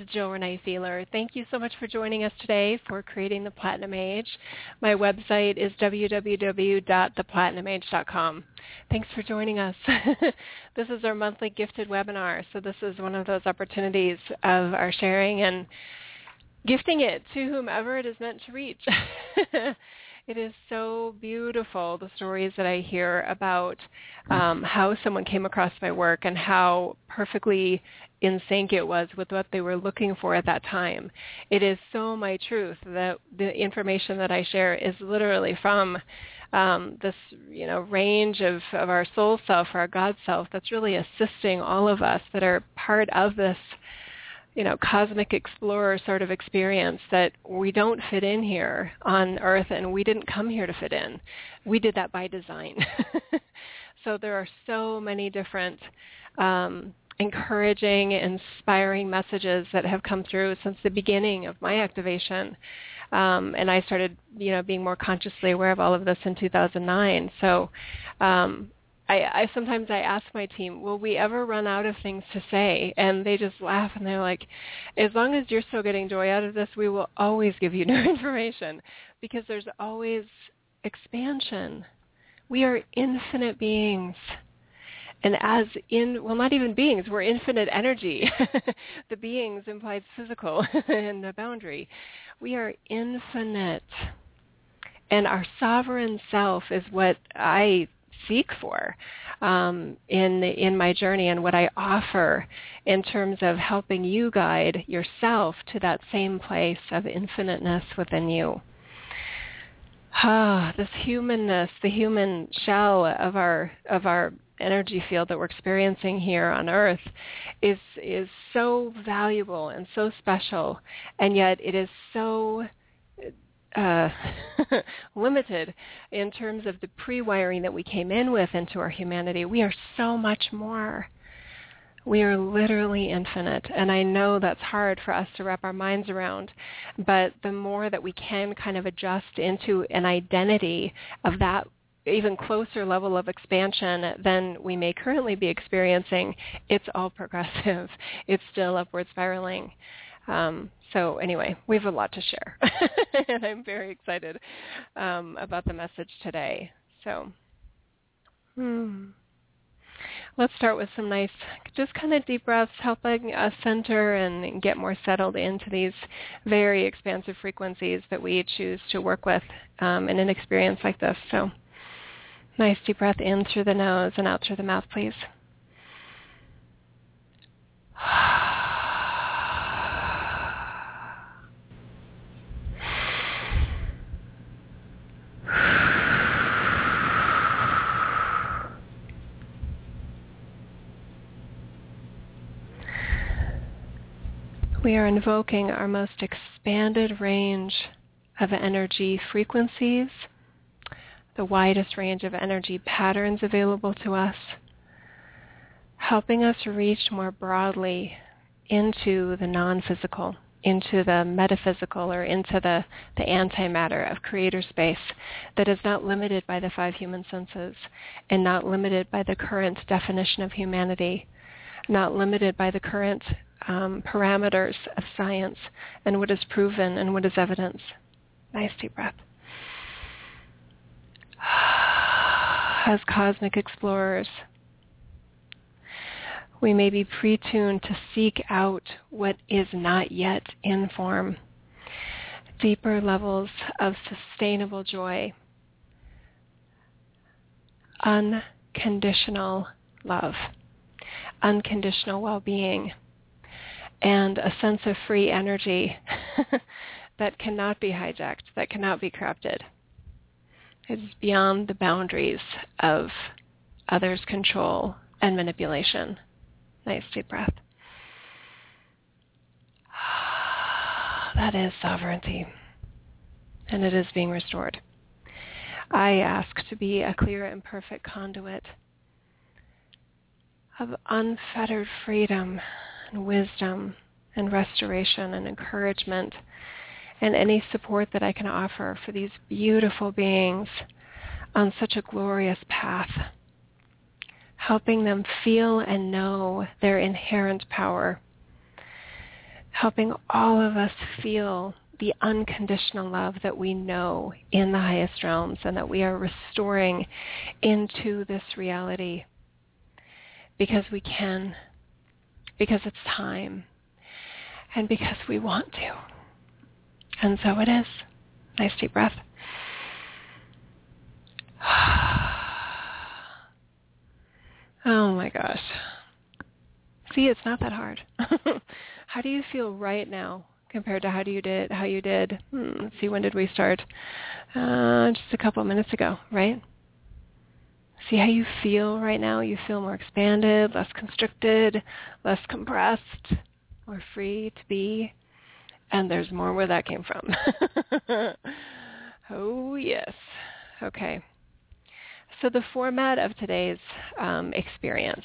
is Jill Renee Feeler. Thank you so much for joining us today for Creating the Platinum Age. My website is www.theplatinumage.com. Thanks for joining us. this is our monthly gifted webinar, so this is one of those opportunities of our sharing and gifting it to whomever it is meant to reach. it is so beautiful, the stories that I hear about um, how someone came across my work and how perfectly in sync it was with what they were looking for at that time. It is so my truth that the information that I share is literally from um, this, you know, range of, of our soul self, our God self, that's really assisting all of us that are part of this you know, cosmic explorer sort of experience that we don't fit in here on Earth and we didn't come here to fit in. We did that by design. so there are so many different um, encouraging, inspiring messages that have come through since the beginning of my activation. Um, and I started, you know, being more consciously aware of all of this in 2009. So um, I, I sometimes I ask my team, will we ever run out of things to say? And they just laugh and they're like, as long as you're still getting joy out of this, we will always give you new information because there's always expansion. We are infinite beings. And as in, well, not even beings, we're infinite energy. the beings implies physical and the boundary. We are infinite. And our sovereign self is what I seek for um, in in my journey and what I offer in terms of helping you guide yourself to that same place of infiniteness within you. Ah, this humanness, the human shell of our of our energy field that we're experiencing here on earth is is so valuable and so special and yet it is so uh, limited in terms of the pre-wiring that we came in with into our humanity. We are so much more. We are literally infinite. And I know that's hard for us to wrap our minds around. But the more that we can kind of adjust into an identity of that even closer level of expansion than we may currently be experiencing, it's all progressive. It's still upward spiraling. Um, so anyway, we have a lot to share, and I'm very excited um, about the message today. So hmm. let's start with some nice, just kind of deep breaths, helping us center and get more settled into these very expansive frequencies that we choose to work with um, in an experience like this. So Nice deep breath in through the nose and out through the mouth, please. We are invoking our most expanded range of energy frequencies the widest range of energy patterns available to us, helping us reach more broadly into the non-physical, into the metaphysical or into the, the antimatter of creator space that is not limited by the five human senses and not limited by the current definition of humanity, not limited by the current um, parameters of science and what is proven and what is evidence. Nice deep breath. As cosmic explorers, we may be pre-tuned to seek out what is not yet in form, deeper levels of sustainable joy, unconditional love, unconditional well-being, and a sense of free energy that cannot be hijacked, that cannot be corrupted. Is beyond the boundaries of others' control and manipulation. Nice deep breath. That is sovereignty, and it is being restored. I ask to be a clear and perfect conduit of unfettered freedom and wisdom and restoration and encouragement and any support that I can offer for these beautiful beings on such a glorious path, helping them feel and know their inherent power, helping all of us feel the unconditional love that we know in the highest realms and that we are restoring into this reality because we can because it's time and because we want to. And so it is. Nice deep breath. Oh my gosh. See, it's not that hard. how do you feel right now compared to how do you did how you did? Hmm, let's see, when did we start? Uh, just a couple of minutes ago, right? See how you feel right now. You feel more expanded, less constricted, less compressed, more free to be. And there's more where that came from. oh, yes. Okay. So the format of today's um, experience,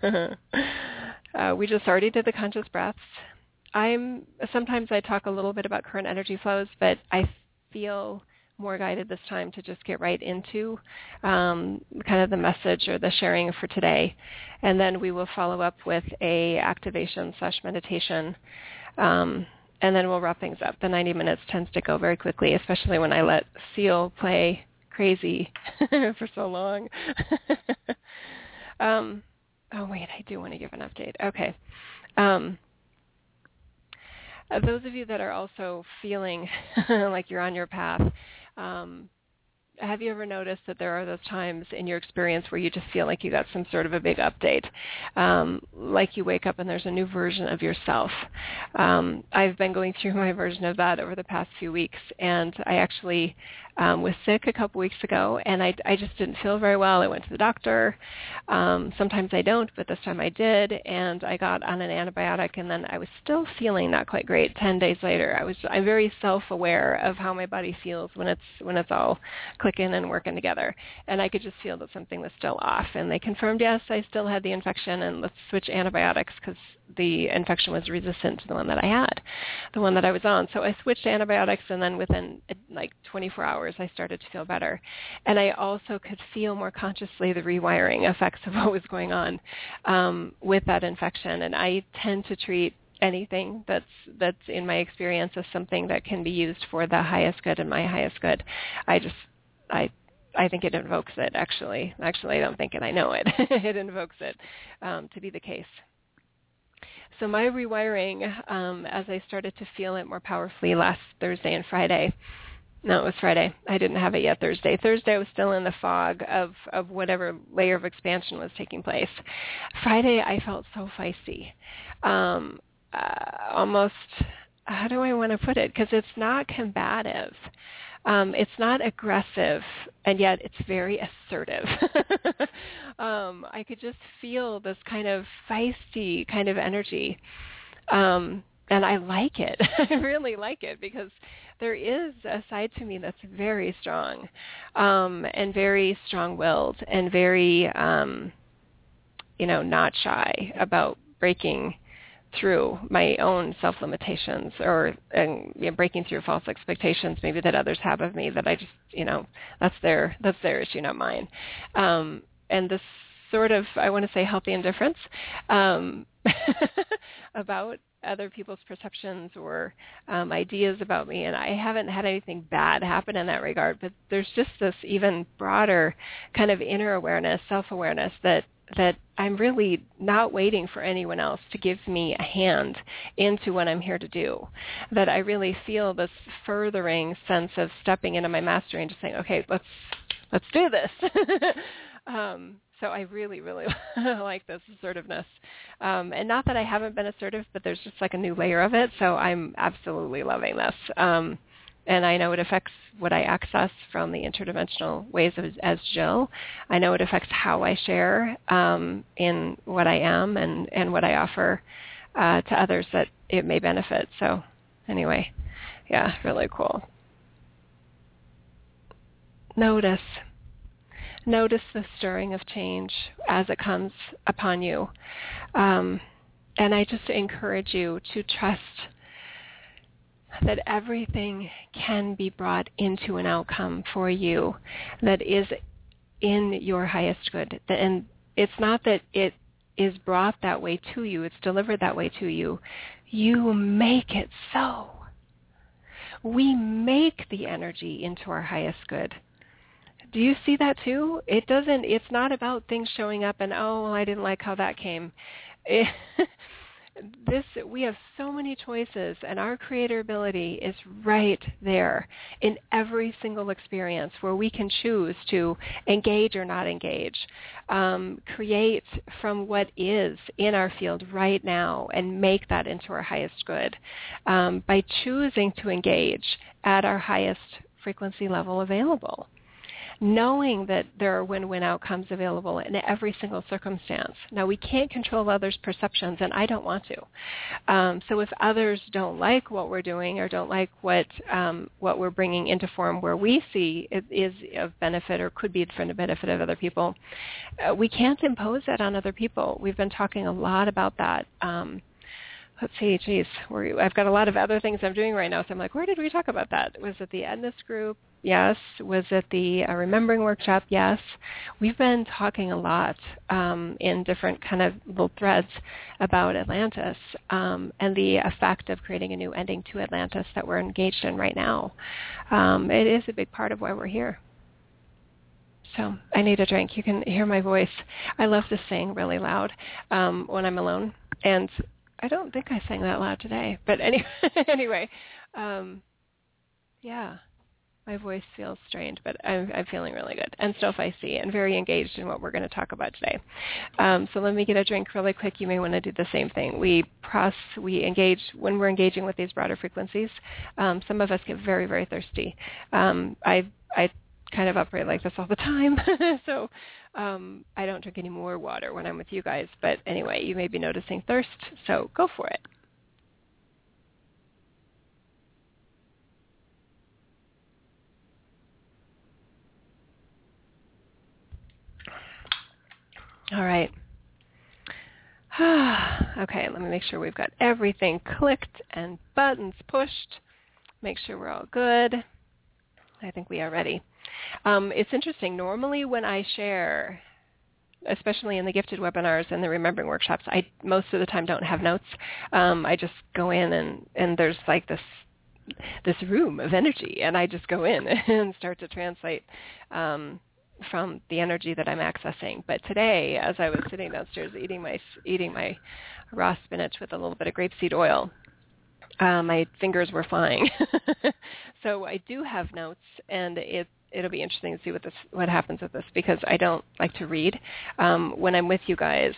uh, we just already did the conscious breaths. I'm sometimes I talk a little bit about current energy flows, but I feel more guided this time to just get right into um, kind of the message or the sharing for today, and then we will follow up with a activation slash meditation, um, and then we'll wrap things up. The 90 minutes tends to go very quickly, especially when I let Seal play crazy for so long. um, oh wait, I do want to give an update. Okay. Um, uh, those of you that are also feeling like you're on your path, um, have you ever noticed that there are those times in your experience where you just feel like you got some sort of a big update, um, like you wake up and there's a new version of yourself? Um, I've been going through my version of that over the past few weeks, and I actually um, was sick a couple weeks ago, and I, I just didn't feel very well. I went to the doctor. Um, sometimes I don't, but this time I did, and I got on an antibiotic, and then I was still feeling not quite great. Ten days later, I was I'm very self-aware of how my body feels when it's when it's all clicking and working together, and I could just feel that something was still off. And they confirmed yes, I still had the infection, and let's switch antibiotics because the infection was resistant to the one that I had, the one that I was on. So I switched antibiotics, and then within like 24 hours, I started to feel better. And I also could feel more consciously the rewiring effects of what was going on um, with that infection. And I tend to treat anything that's that's in my experience as something that can be used for the highest good and my highest good. I just I I think it invokes it actually. Actually, I don't think it. I know it. it invokes it um, to be the case. So my rewiring, um, as I started to feel it more powerfully last Thursday and Friday, no, it was Friday. I didn't have it yet Thursday. Thursday I was still in the fog of, of whatever layer of expansion was taking place. Friday I felt so feisty. Um, uh, almost, how do I want to put it? Because it's not combative. Um, it's not aggressive, and yet it's very assertive. um, I could just feel this kind of feisty kind of energy. Um, and I like it. I really like it because there is a side to me that's very strong, um, and very strong-willed, and very, um, you know, not shy about breaking through my own self-limitations or and, you know, breaking through false expectations maybe that others have of me that I just you know that's their that's their issue not mine. Um, and this sort of I want to say healthy indifference um, about other people's perceptions or um, ideas about me. And I haven't had anything bad happen in that regard but there's just this even broader kind of inner awareness self-awareness that that I'm really not waiting for anyone else to give me a hand into what I'm here to do. That I really feel this furthering sense of stepping into my mastery and just saying, okay, let's let's do this. um, so I really, really like this assertiveness. Um, and not that I haven't been assertive, but there's just like a new layer of it. So I'm absolutely loving this. Um, and I know it affects what I access from the interdimensional ways of, as Jill. I know it affects how I share um, in what I am and, and what I offer uh, to others that it may benefit. So anyway, yeah, really cool. Notice. Notice the stirring of change as it comes upon you. Um, and I just encourage you to trust that everything can be brought into an outcome for you that is in your highest good. And it's not that it is brought that way to you, it's delivered that way to you. You make it so. We make the energy into our highest good. Do you see that too? It doesn't, it's not about things showing up and, oh, well, I didn't like how that came. It, this we have so many choices and our creator ability is right there in every single experience where we can choose to engage or not engage. Um, create from what is in our field right now and make that into our highest good. Um, by choosing to engage at our highest frequency level available knowing that there are win-win outcomes available in every single circumstance. Now, we can't control others' perceptions, and I don't want to. Um, so if others don't like what we're doing or don't like what um, what we're bringing into form where we see it is of benefit or could be for the benefit of other people, uh, we can't impose that on other people. We've been talking a lot about that. Um, let's see, geez, I've got a lot of other things I'm doing right now. So I'm like, where did we talk about that? Was it the Edness group? Yes. Was it the uh, Remembering Workshop? Yes. We've been talking a lot um, in different kind of little threads about Atlantis um, and the effect of creating a new ending to Atlantis that we're engaged in right now. Um, it is a big part of why we're here. So I need a drink. You can hear my voice. I love to sing really loud um, when I'm alone, and I don't think I sang that loud today, but anyway, anyway, um, yeah, my voice feels strange, but I'm, I'm feeling really good and still feisty and very engaged in what we're going to talk about today. Um, so let me get a drink really quick. You may want to do the same thing. We press, we engage when we're engaging with these broader frequencies. Um, some of us get very, very thirsty. Um, I I kind of operate like this all the time. so um, I don't drink any more water when I'm with you guys. But anyway, you may be noticing thirst, so go for it. All right. okay, let me make sure we've got everything clicked and buttons pushed. Make sure we're all good. I think we are ready. Um, it's interesting. Normally when I share, especially in the gifted webinars and the remembering workshops, I most of the time don't have notes. Um, I just go in and, and there's like this this room of energy and I just go in and start to translate um, from the energy that I'm accessing. But today, as I was sitting downstairs eating my eating my raw spinach with a little bit of grapeseed oil, uh, my fingers were flying. so I do have notes, and it it'll be interesting to see what this what happens with this because I don't like to read um, when I'm with you guys.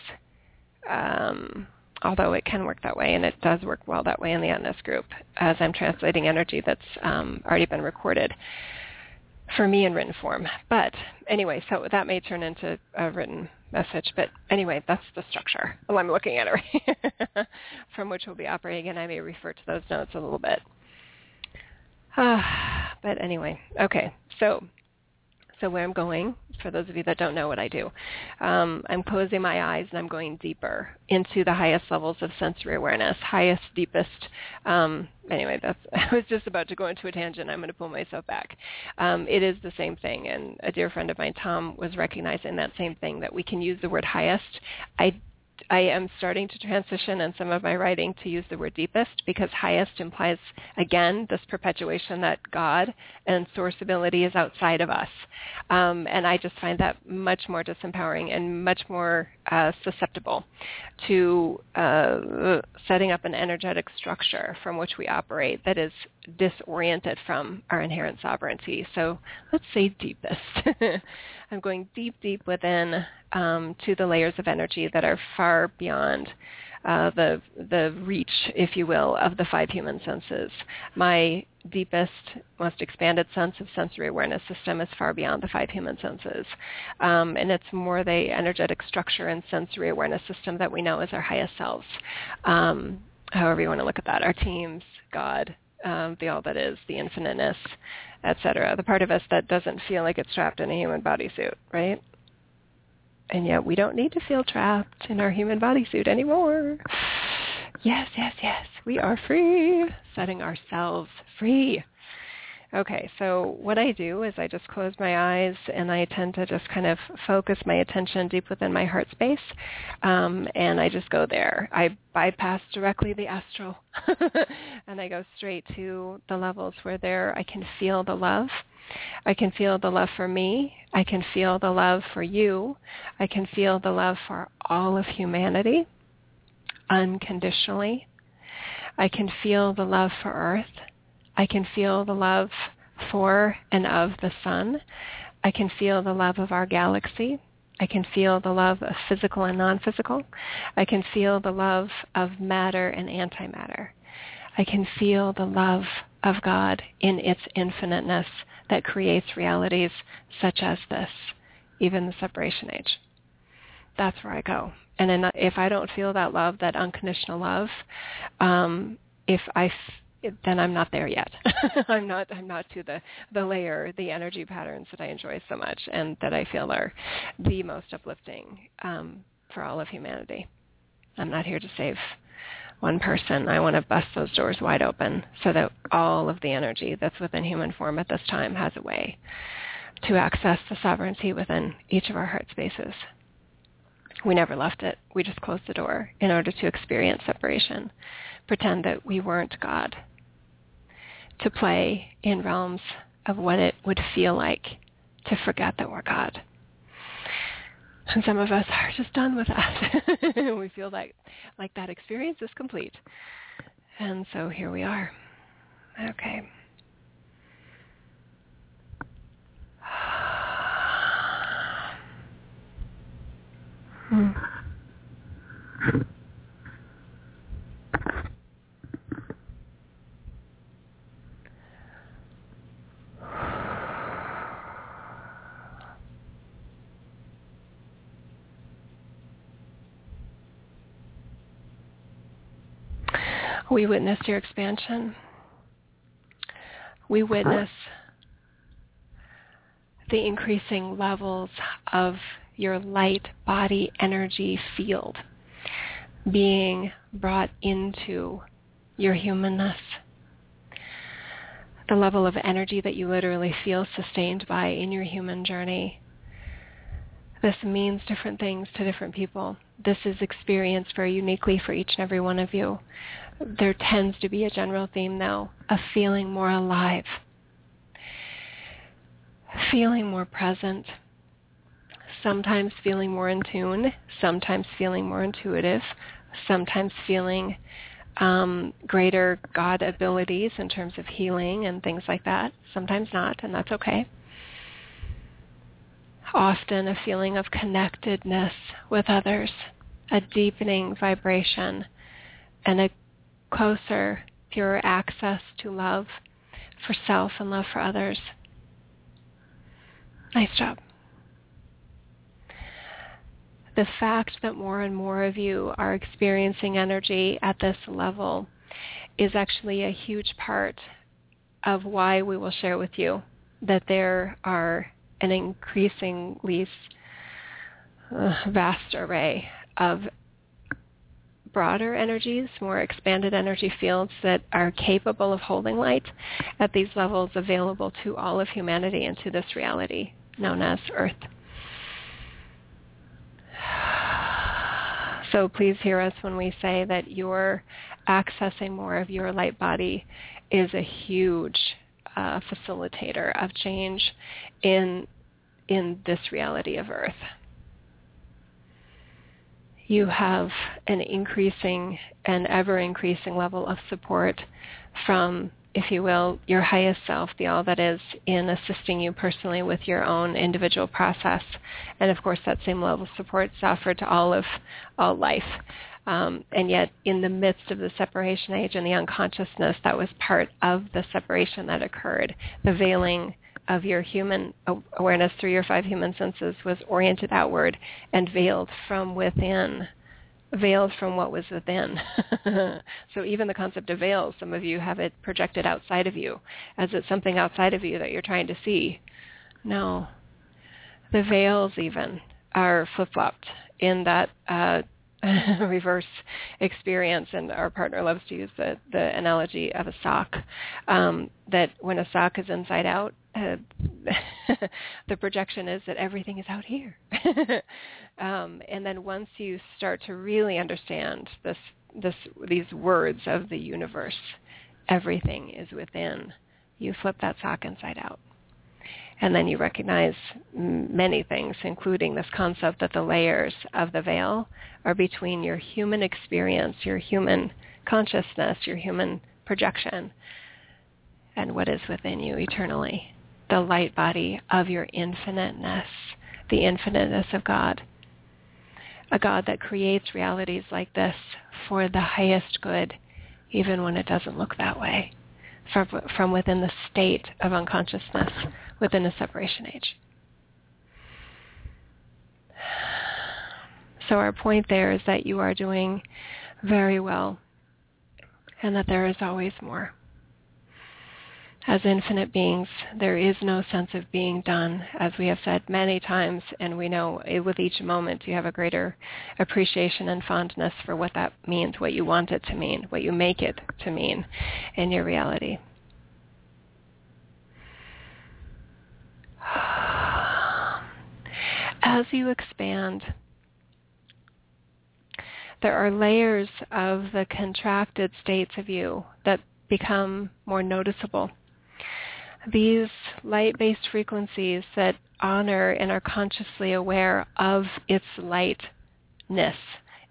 Um, although it can work that way, and it does work well that way in the Atness group, as I'm translating energy that's um, already been recorded for me in written form. But anyway, so that may turn into a written message. But anyway, that's the structure. Well, I'm looking at it from which we'll be operating, and I may refer to those notes a little bit. Uh, but anyway, okay. So so where I'm going, for those of you that don't know what I do, um, I'm closing my eyes and I'm going deeper into the highest levels of sensory awareness, highest, deepest. Um, anyway, that's, I was just about to go into a tangent. I'm going to pull myself back. Um, it is the same thing, and a dear friend of mine, Tom, was recognizing that same thing that we can use the word highest. I I am starting to transition in some of my writing to use the word deepest because highest implies, again, this perpetuation that God and source ability is outside of us. Um, and I just find that much more disempowering and much more uh, susceptible to uh, setting up an energetic structure from which we operate that is disoriented from our inherent sovereignty. So let's say deepest. I'm going deep, deep within um, to the layers of energy that are far beyond uh, the the reach, if you will, of the five human senses. My deepest, most expanded sense of sensory awareness system is far beyond the five human senses, um, and it's more the energetic structure and sensory awareness system that we know as our highest selves. Um, however you want to look at that, our teams, God, um, the all that is, the infiniteness, etc. The part of us that doesn't feel like it's trapped in a human bodysuit, right? And yet we don't need to feel trapped in our human bodysuit anymore. Yes, yes, yes. We are free, setting ourselves free. Okay, so what I do is I just close my eyes and I tend to just kind of focus my attention deep within my heart space, um, and I just go there. I bypass directly the astral, and I go straight to the levels where there I can feel the love. I can feel the love for me. I can feel the love for you. I can feel the love for all of humanity unconditionally. I can feel the love for Earth. I can feel the love for and of the sun. I can feel the love of our galaxy. I can feel the love of physical and non-physical. I can feel the love of matter and antimatter. I can feel the love of God in its infiniteness that creates realities such as this, even the separation age. That's where I go. And if I don't feel that love, that unconditional love, um, if I then I'm not there yet. I'm not I'm not to the the layer, the energy patterns that I enjoy so much and that I feel are the most uplifting um, for all of humanity. I'm not here to save one person. I want to bust those doors wide open so that all of the energy that's within human form at this time has a way to access the sovereignty within each of our heart spaces. We never left it. We just closed the door in order to experience separation, pretend that we weren't God, to play in realms of what it would feel like to forget that we're God. And some of us are just done with that. we feel like like that experience is complete. And so here we are. Okay. hmm. We witness your expansion. We witness the increasing levels of your light body energy field being brought into your humanness. The level of energy that you literally feel sustained by in your human journey. This means different things to different people. This is experienced very uniquely for each and every one of you there tends to be a general theme, though, of feeling more alive, feeling more present, sometimes feeling more in tune, sometimes feeling more intuitive, sometimes feeling um, greater God abilities in terms of healing and things like that, sometimes not, and that's okay. Often a feeling of connectedness with others, a deepening vibration, and a closer, purer access to love for self and love for others. Nice job. the fact that more and more of you are experiencing energy at this level is actually a huge part of why we will share with you that there are an increasingly uh, vast array of broader energies, more expanded energy fields that are capable of holding light at these levels available to all of humanity and to this reality known as Earth. So please hear us when we say that you're accessing more of your light body is a huge uh, facilitator of change in in this reality of Earth. You have an increasing and ever increasing level of support from if you will, your highest self, the all that is, in assisting you personally with your own individual process. And of course, that same level of support is offered to all of all life. Um, and yet, in the midst of the separation age and the unconsciousness that was part of the separation that occurred, the veiling of your human awareness through your five human senses was oriented outward and veiled from within veiled from what was within. so even the concept of veils, some of you have it projected outside of you as it's something outside of you that you're trying to see. No. The veils even are flip-flopped in that uh, reverse experience, and our partner loves to use the, the analogy of a sock, um, that when a sock is inside out, uh, the projection is that everything is out here. um, and then once you start to really understand this, this, these words of the universe, everything is within, you flip that sock inside out. And then you recognize many things, including this concept that the layers of the veil are between your human experience, your human consciousness, your human projection, and what is within you eternally the light body of your infiniteness, the infiniteness of God. A God that creates realities like this for the highest good, even when it doesn't look that way, from, from within the state of unconsciousness, within a separation age. So our point there is that you are doing very well and that there is always more as infinite beings, there is no sense of being done, as we have said many times, and we know with each moment you have a greater appreciation and fondness for what that means, what you want it to mean, what you make it to mean in your reality. As you expand, there are layers of the contracted states of you that become more noticeable these light-based frequencies that honor and are consciously aware of its lightness,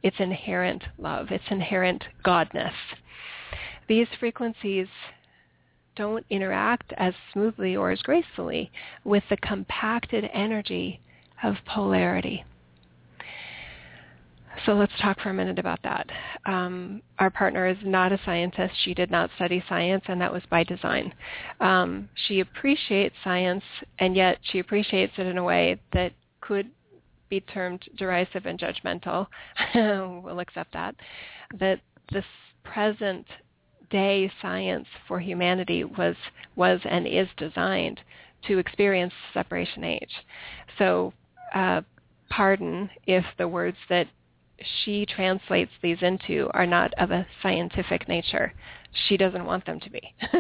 its inherent love, its inherent godness. These frequencies don't interact as smoothly or as gracefully with the compacted energy of polarity. So let's talk for a minute about that. Um, our partner is not a scientist. She did not study science, and that was by design. Um, she appreciates science, and yet she appreciates it in a way that could be termed derisive and judgmental. we'll accept that. That this present day science for humanity was was and is designed to experience separation age. So uh, pardon if the words that she translates these into are not of a scientific nature. She doesn't want them to be.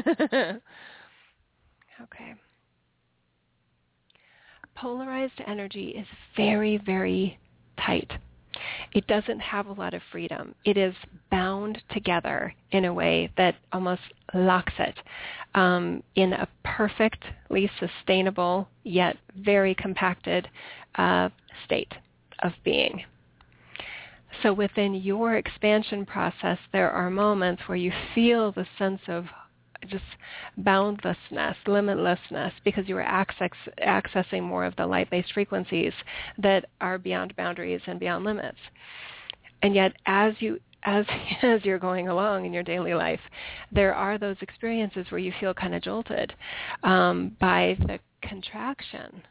okay. Polarized energy is very, very tight. It doesn't have a lot of freedom. It is bound together in a way that almost locks it um, in a perfectly sustainable yet very compacted uh, state of being. So within your expansion process, there are moments where you feel the sense of just boundlessness, limitlessness, because you are access, accessing more of the light-based frequencies that are beyond boundaries and beyond limits. And yet, as you as as you're going along in your daily life, there are those experiences where you feel kind of jolted um, by the contraction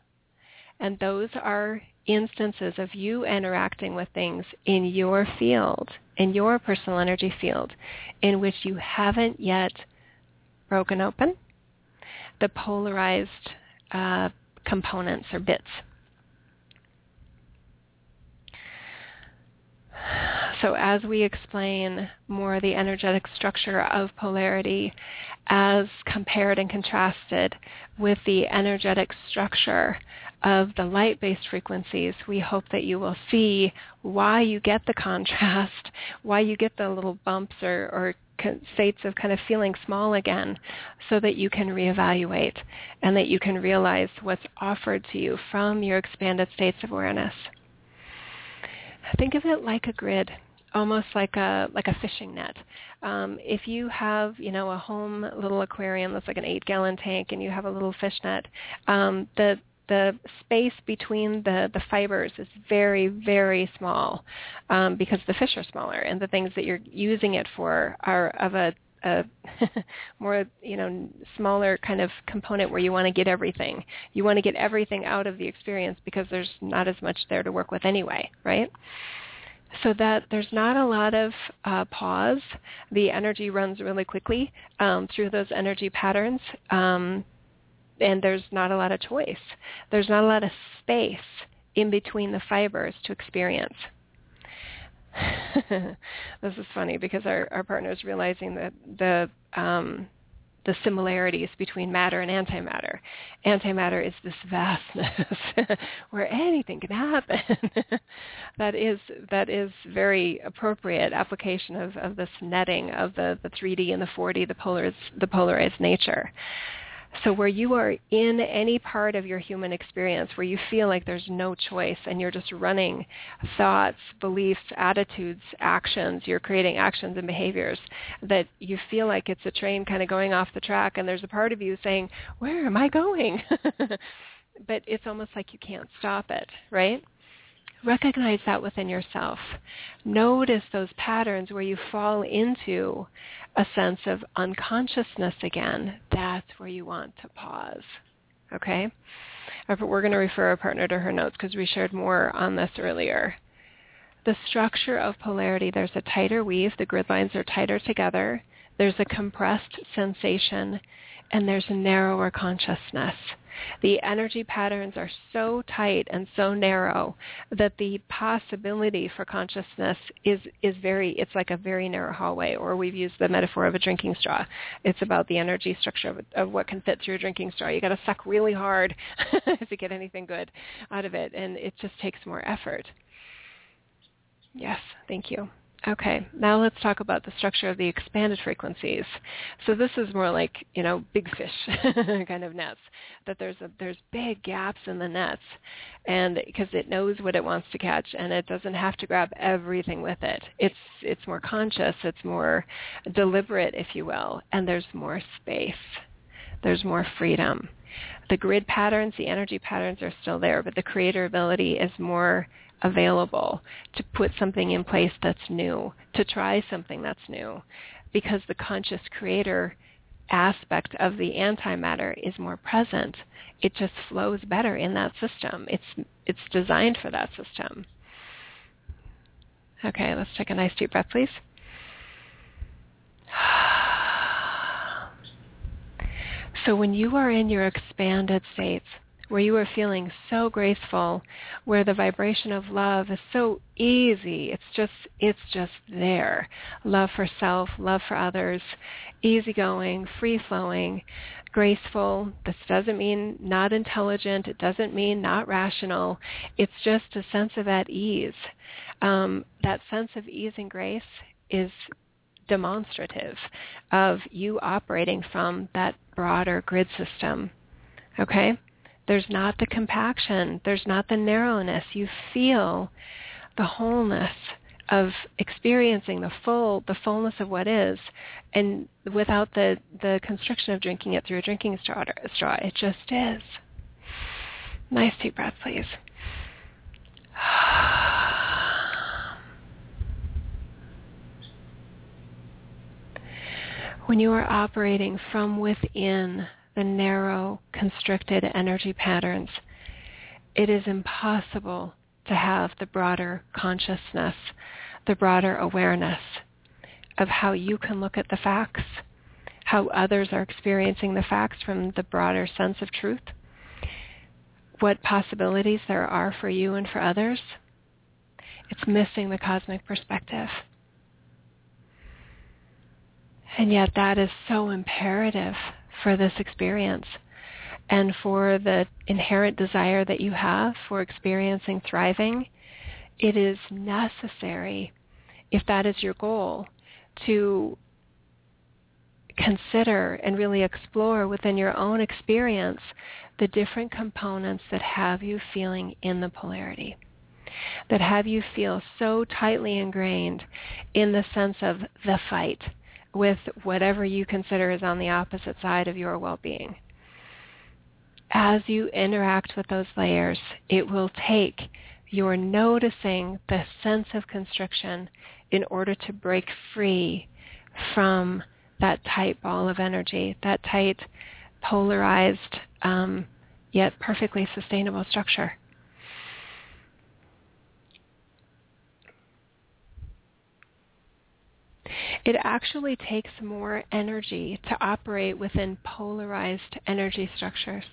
And those are instances of you interacting with things in your field, in your personal energy field, in which you haven't yet broken open the polarized uh, components or bits. So as we explain more the energetic structure of polarity as compared and contrasted with the energetic structure of the light-based frequencies, we hope that you will see why you get the contrast, why you get the little bumps or, or states of kind of feeling small again so that you can reevaluate and that you can realize what's offered to you from your expanded states of awareness. Think of it like a grid almost like a like a fishing net. Um, if you have you know a home little aquarium that's like an eight gallon tank and you have a little fish net, um, the the space between the, the fibers is very, very small um, because the fish are smaller and the things that you're using it for are of a, a more, you know, smaller kind of component where you want to get everything. You want to get everything out of the experience because there's not as much there to work with anyway, right? so that there's not a lot of uh, pause. The energy runs really quickly um, through those energy patterns. Um, and there's not a lot of choice. There's not a lot of space in between the fibers to experience. this is funny because our, our partner is realizing that the um, the similarities between matter and antimatter. Antimatter is this vastness where anything can happen. that is that is very appropriate application of, of this netting of the, the 3D and the 4D, the polarized, the polarized nature. So where you are in any part of your human experience where you feel like there's no choice and you're just running thoughts, beliefs, attitudes, actions, you're creating actions and behaviors that you feel like it's a train kind of going off the track and there's a part of you saying, where am I going? but it's almost like you can't stop it, right? Recognize that within yourself. Notice those patterns where you fall into a sense of unconsciousness again. That's where you want to pause. Okay? We're going to refer our partner to her notes because we shared more on this earlier. The structure of polarity, there's a tighter weave. The grid lines are tighter together. There's a compressed sensation and there's a narrower consciousness. The energy patterns are so tight and so narrow that the possibility for consciousness is, is very, it's like a very narrow hallway, or we've used the metaphor of a drinking straw. It's about the energy structure of, of what can fit through a drinking straw. You got to suck really hard to get anything good out of it, and it just takes more effort. Yes, thank you. Okay, now let's talk about the structure of the expanded frequencies. So this is more like, you know, big fish kind of nets, that there's a, there's big gaps in the nets and because it knows what it wants to catch and it doesn't have to grab everything with it. It's it's more conscious, it's more deliberate if you will, and there's more space. There's more freedom. The grid patterns, the energy patterns are still there, but the creator ability is more available to put something in place that's new, to try something that's new, because the conscious creator aspect of the antimatter is more present. It just flows better in that system. It's it's designed for that system. Okay, let's take a nice deep breath, please. So when you are in your expanded states, where you are feeling so graceful, where the vibration of love is so easy. It's just it's just there. Love for self, love for others, easygoing, free flowing, graceful. This doesn't mean not intelligent. It doesn't mean not rational. It's just a sense of at ease. Um, that sense of ease and grace is demonstrative of you operating from that broader grid system. Okay? There's not the compaction. There's not the narrowness. You feel the wholeness of experiencing the full the fullness of what is and without the the constriction of drinking it through a drinking straw, straw it just is nice deep breath please when you are operating from within the narrow, constricted energy patterns, it is impossible to have the broader consciousness, the broader awareness of how you can look at the facts, how others are experiencing the facts from the broader sense of truth, what possibilities there are for you and for others. It's missing the cosmic perspective. And yet that is so imperative for this experience and for the inherent desire that you have for experiencing thriving. It is necessary, if that is your goal, to consider and really explore within your own experience the different components that have you feeling in the polarity, that have you feel so tightly ingrained in the sense of the fight with whatever you consider is on the opposite side of your well-being. As you interact with those layers, it will take your noticing the sense of constriction in order to break free from that tight ball of energy, that tight, polarized, um, yet perfectly sustainable structure. It actually takes more energy to operate within polarized energy structures.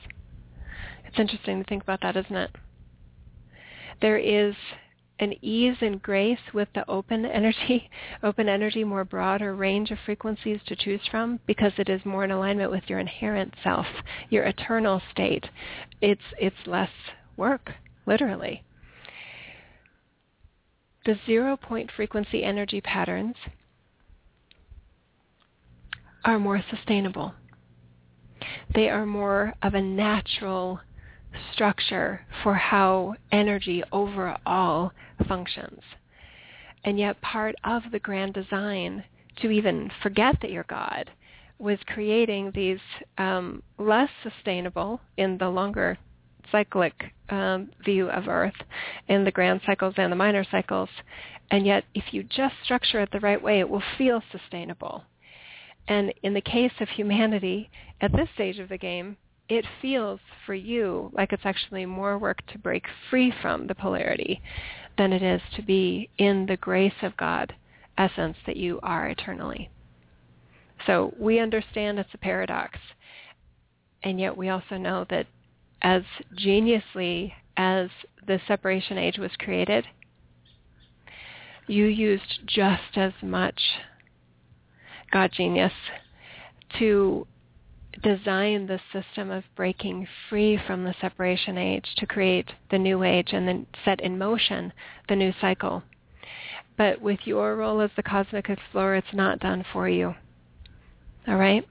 It's interesting to think about that, isn't it? There is an ease and grace with the open energy, open energy, more broader range of frequencies to choose from because it is more in alignment with your inherent self, your eternal state. It's, it's less work, literally. The zero point frequency energy patterns are more sustainable. They are more of a natural structure for how energy overall functions. And yet part of the grand design to even forget that you're God was creating these um, less sustainable in the longer cyclic um, view of Earth in the grand cycles and the minor cycles. And yet if you just structure it the right way, it will feel sustainable. And in the case of humanity, at this stage of the game, it feels for you like it's actually more work to break free from the polarity than it is to be in the grace of God essence that you are eternally. So we understand it's a paradox. And yet we also know that as geniusly as the separation age was created, you used just as much God genius to design the system of breaking free from the separation age to create the new age and then set in motion the new cycle. But with your role as the cosmic explorer, it's not done for you. All right?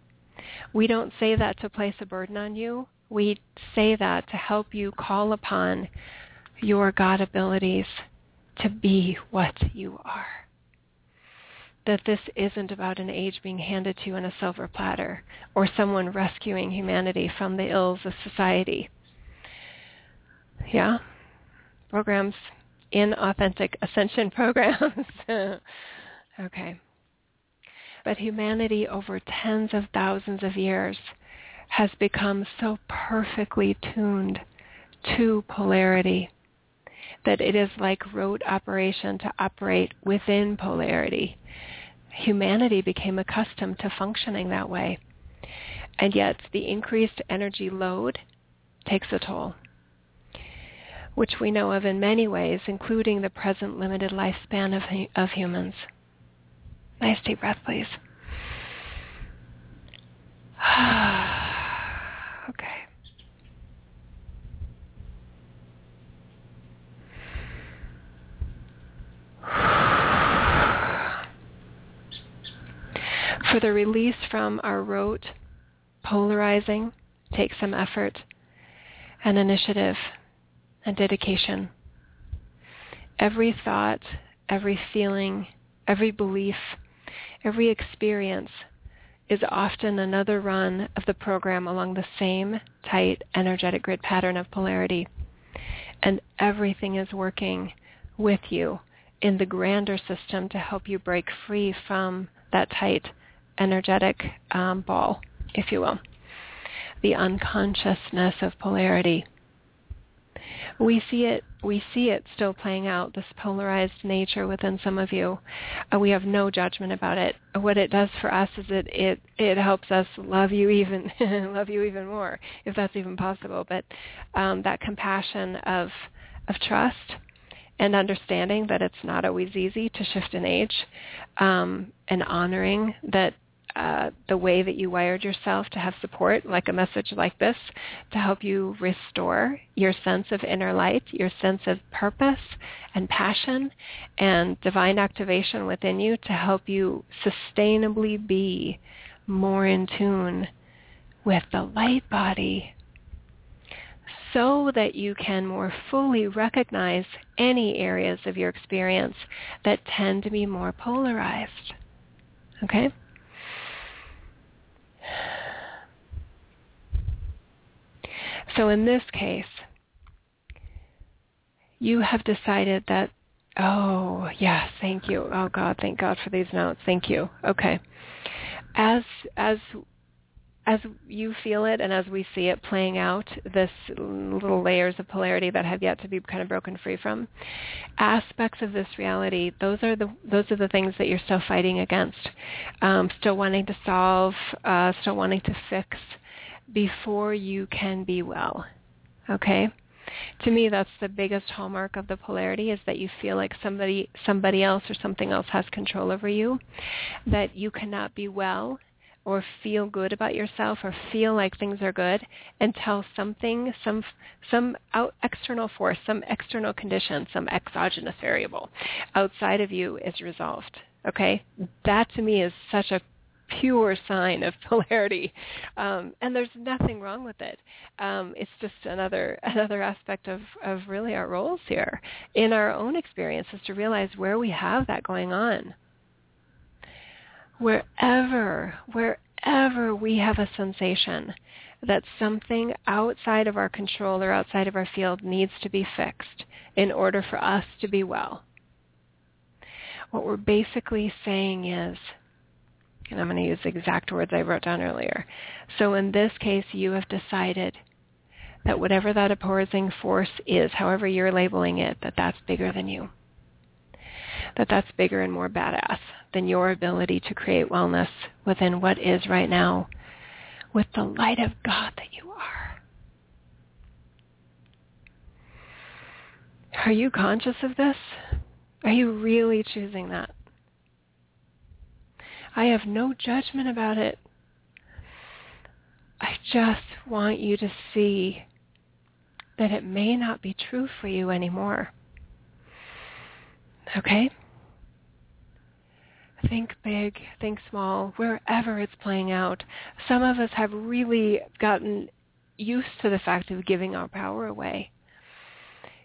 We don't say that to place a burden on you. We say that to help you call upon your God abilities to be what you are that this isn't about an age being handed to you in a silver platter or someone rescuing humanity from the ills of society. Yeah? Programs, inauthentic ascension programs. okay. But humanity over tens of thousands of years has become so perfectly tuned to polarity that it is like rote operation to operate within polarity humanity became accustomed to functioning that way. And yet the increased energy load takes a toll, which we know of in many ways, including the present limited lifespan of, of humans. Nice deep breath, please. For the release from our rote polarizing takes some effort and initiative and dedication. Every thought, every feeling, every belief, every experience is often another run of the program along the same tight energetic grid pattern of polarity. And everything is working with you in the grander system to help you break free from that tight energetic um, ball, if you will, the unconsciousness of polarity. we see it we see it still playing out this polarized nature within some of you. Uh, we have no judgment about it. What it does for us is it it it helps us love you even love you even more if that's even possible. But um, that compassion of of trust and understanding that it's not always easy to shift an age um, and honoring that uh, the way that you wired yourself to have support, like a message like this, to help you restore your sense of inner light, your sense of purpose and passion and divine activation within you to help you sustainably be more in tune with the light body so that you can more fully recognize any areas of your experience that tend to be more polarized. Okay? So in this case, you have decided that, oh, yes, thank you. Oh, God, thank God for these notes. Thank you. Okay. As, as, as you feel it and as we see it playing out, this little layers of polarity that have yet to be kind of broken free from, aspects of this reality, those are the those are the things that you're still fighting against, um, still wanting to solve, uh, still wanting to fix, before you can be well. Okay? To me that's the biggest hallmark of the polarity is that you feel like somebody somebody else or something else has control over you, that you cannot be well or feel good about yourself or feel like things are good until something some some out external force some external condition some exogenous variable outside of you is resolved okay that to me is such a pure sign of polarity, um, and there's nothing wrong with it. Um, it's just another another aspect of of really our roles here in our own experiences to realize where we have that going on. Wherever wherever we have a sensation that something outside of our control or outside of our field needs to be fixed in order for us to be well. What we're basically saying is and I'm going to use the exact words I wrote down earlier. So in this case, you have decided that whatever that opposing force is, however you're labeling it, that that's bigger than you. That that's bigger and more badass than your ability to create wellness within what is right now with the light of God that you are. Are you conscious of this? Are you really choosing that? I have no judgment about it. I just want you to see that it may not be true for you anymore. Okay? Think big, think small, wherever it's playing out. Some of us have really gotten used to the fact of giving our power away.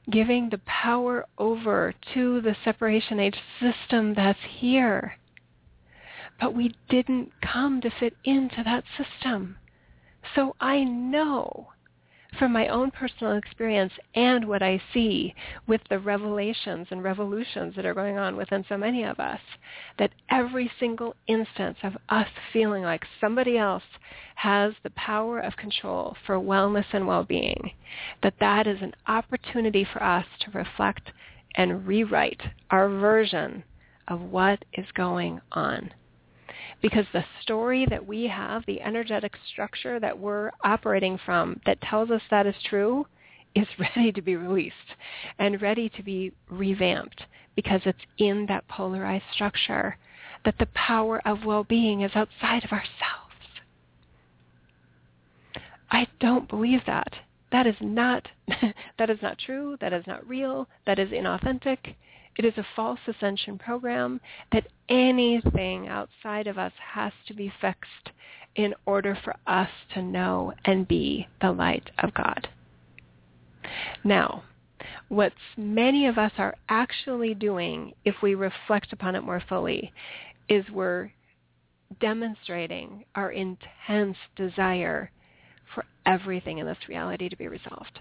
Giving the power over to the separation age system that's here. But we didn't come to fit into that system. So I know from my own personal experience and what I see with the revelations and revolutions that are going on within so many of us, that every single instance of us feeling like somebody else has the power of control for wellness and well-being, that that is an opportunity for us to reflect and rewrite our version of what is going on because the story that we have, the energetic structure that we're operating from that tells us that is true, is ready to be released and ready to be revamped because it's in that polarized structure that the power of well-being is outside of ourselves. I don't believe that. That is not that is not true. That is not real. That is inauthentic. It is a false ascension program that anything outside of us has to be fixed in order for us to know and be the light of God. Now, what many of us are actually doing, if we reflect upon it more fully, is we're demonstrating our intense desire for everything in this reality to be resolved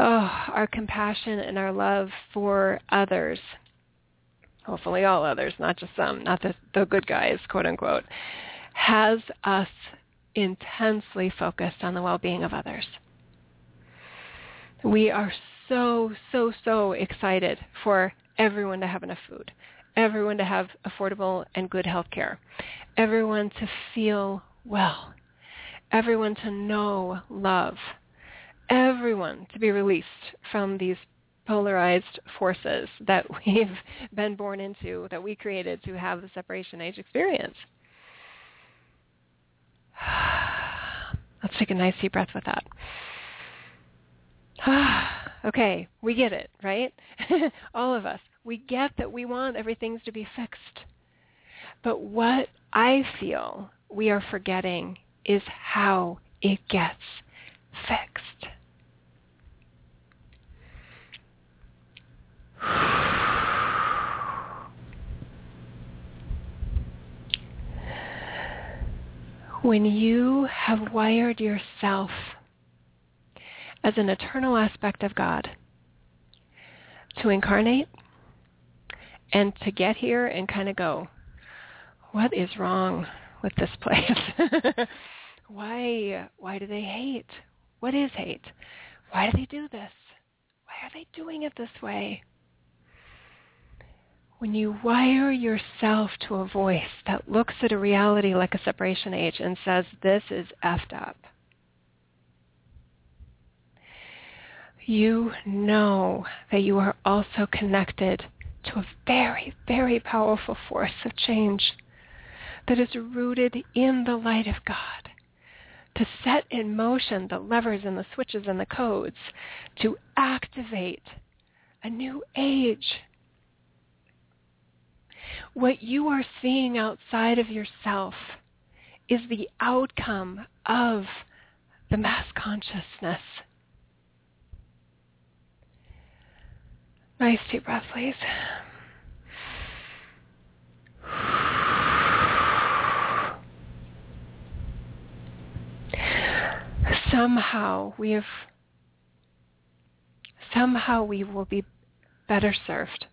oh, our compassion and our love for others, hopefully all others, not just some, not the, the good guys, quote unquote, has us intensely focused on the well-being of others. We are so, so, so excited for everyone to have enough food, everyone to have affordable and good health care, everyone to feel well, everyone to know love, everyone to be released from these polarized forces that we've been born into, that we created to have the separation age experience. Let's take a nice deep breath with that. okay, we get it, right? All of us. We get that we want everything to be fixed. But what I feel we are forgetting is how it gets fixed. When you have wired yourself as an eternal aspect of God to incarnate and to get here and kind of go, what is wrong with this place? why why do they hate? What is hate? Why do they do this? Why are they doing it this way? When you wire yourself to a voice that looks at a reality like a separation age and says, this is effed up, you know that you are also connected to a very, very powerful force of change that is rooted in the light of God to set in motion the levers and the switches and the codes to activate a new age. What you are seeing outside of yourself is the outcome of the mass consciousness Nice deep breath, please. Somehow we have somehow we will be better served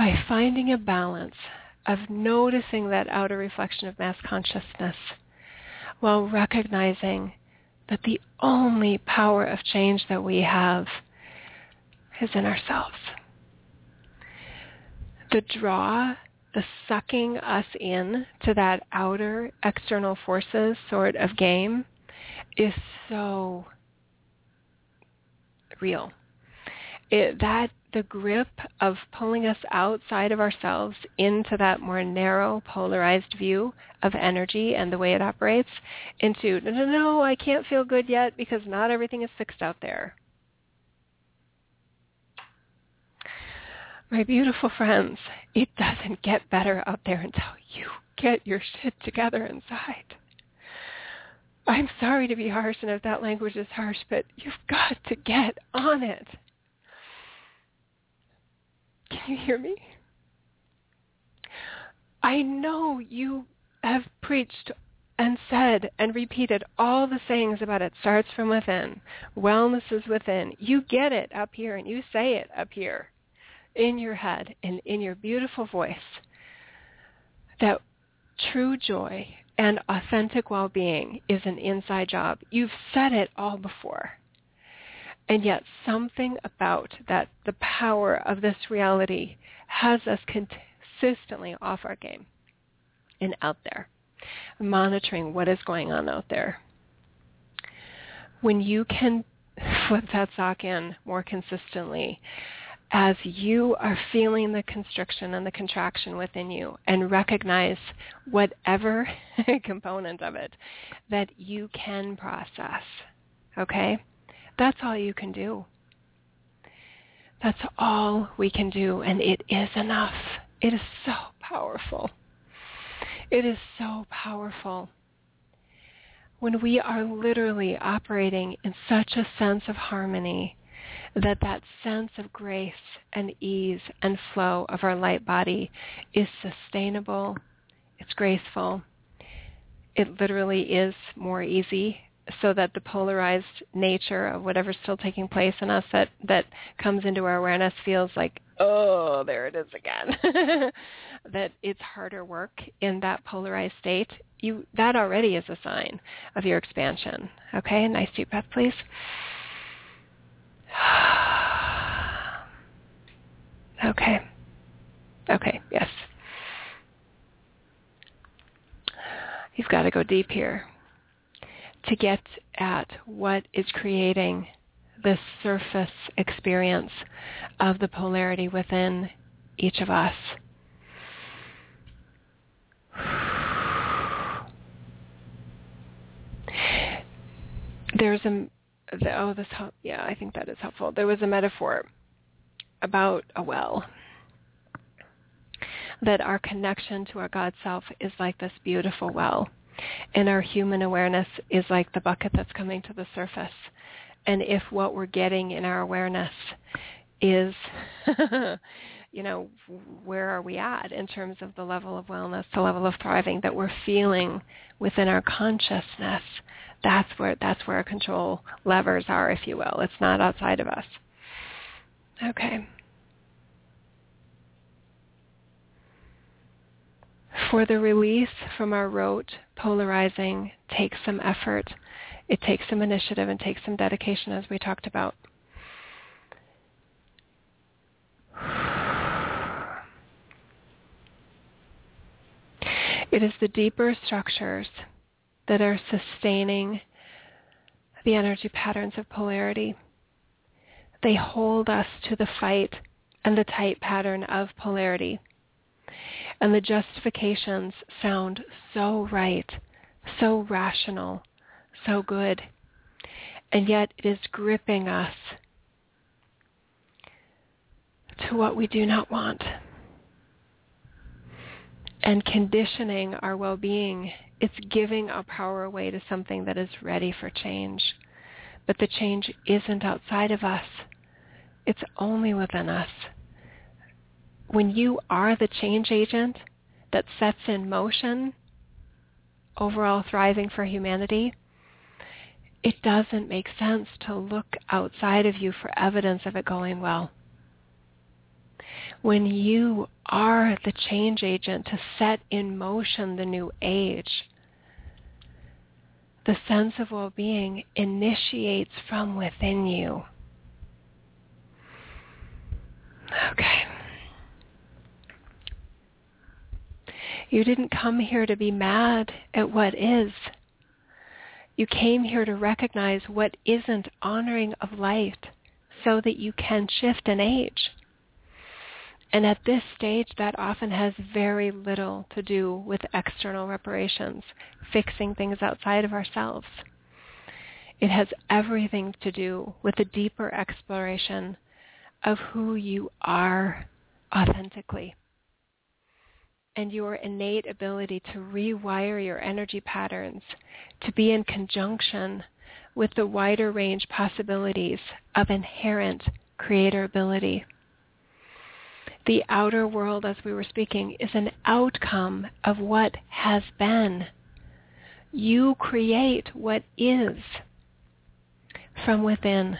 by finding a balance of noticing that outer reflection of mass consciousness while recognizing that the only power of change that we have is in ourselves. The draw, the sucking us in to that outer external forces sort of game is so real. It, that the grip of pulling us outside of ourselves into that more narrow, polarized view of energy and the way it operates into, no, no, no, I can't feel good yet because not everything is fixed out there. My beautiful friends, it doesn't get better out there until you get your shit together inside. I'm sorry to be harsh and if that language is harsh, but you've got to get on it. Can you hear me? I know you have preached and said and repeated all the sayings about it starts from within. Wellness is within. You get it up here and you say it up here in your head and in your beautiful voice that true joy and authentic well-being is an inside job. You've said it all before. And yet something about that, the power of this reality has us consistently off our game and out there, monitoring what is going on out there. When you can flip that sock in more consistently as you are feeling the constriction and the contraction within you and recognize whatever component of it that you can process. Okay? That's all you can do. That's all we can do, and it is enough. It is so powerful. It is so powerful. When we are literally operating in such a sense of harmony that that sense of grace and ease and flow of our light body is sustainable, it's graceful, it literally is more easy so that the polarized nature of whatever's still taking place in us that, that comes into our awareness feels like, oh, there it is again. that it's harder work in that polarized state. You that already is a sign of your expansion. Okay, nice deep breath please. Okay. Okay, yes. You've got to go deep here to get at what is creating this surface experience of the polarity within each of us. There's a oh this yeah I think that is helpful. There was a metaphor about a well that our connection to our God self is like this beautiful well and our human awareness is like the bucket that's coming to the surface. And if what we're getting in our awareness is, you know, where are we at in terms of the level of wellness, the level of thriving that we're feeling within our consciousness, that's where that's where our control levers are, if you will. It's not outside of us. Okay. For the release from our rote polarizing takes some effort. It takes some initiative and takes some dedication as we talked about. It is the deeper structures that are sustaining the energy patterns of polarity. They hold us to the fight and the tight pattern of polarity. And the justifications sound so right, so rational, so good. And yet it is gripping us to what we do not want and conditioning our well-being. It's giving our power away to something that is ready for change. But the change isn't outside of us. It's only within us. When you are the change agent that sets in motion overall thriving for humanity, it doesn't make sense to look outside of you for evidence of it going well. When you are the change agent to set in motion the new age, the sense of well-being initiates from within you. Okay. You didn't come here to be mad at what is. You came here to recognize what isn't honoring of light so that you can shift an age. And at this stage, that often has very little to do with external reparations, fixing things outside of ourselves. It has everything to do with a deeper exploration of who you are authentically and your innate ability to rewire your energy patterns to be in conjunction with the wider range possibilities of inherent creator ability. The outer world, as we were speaking, is an outcome of what has been. You create what is from within.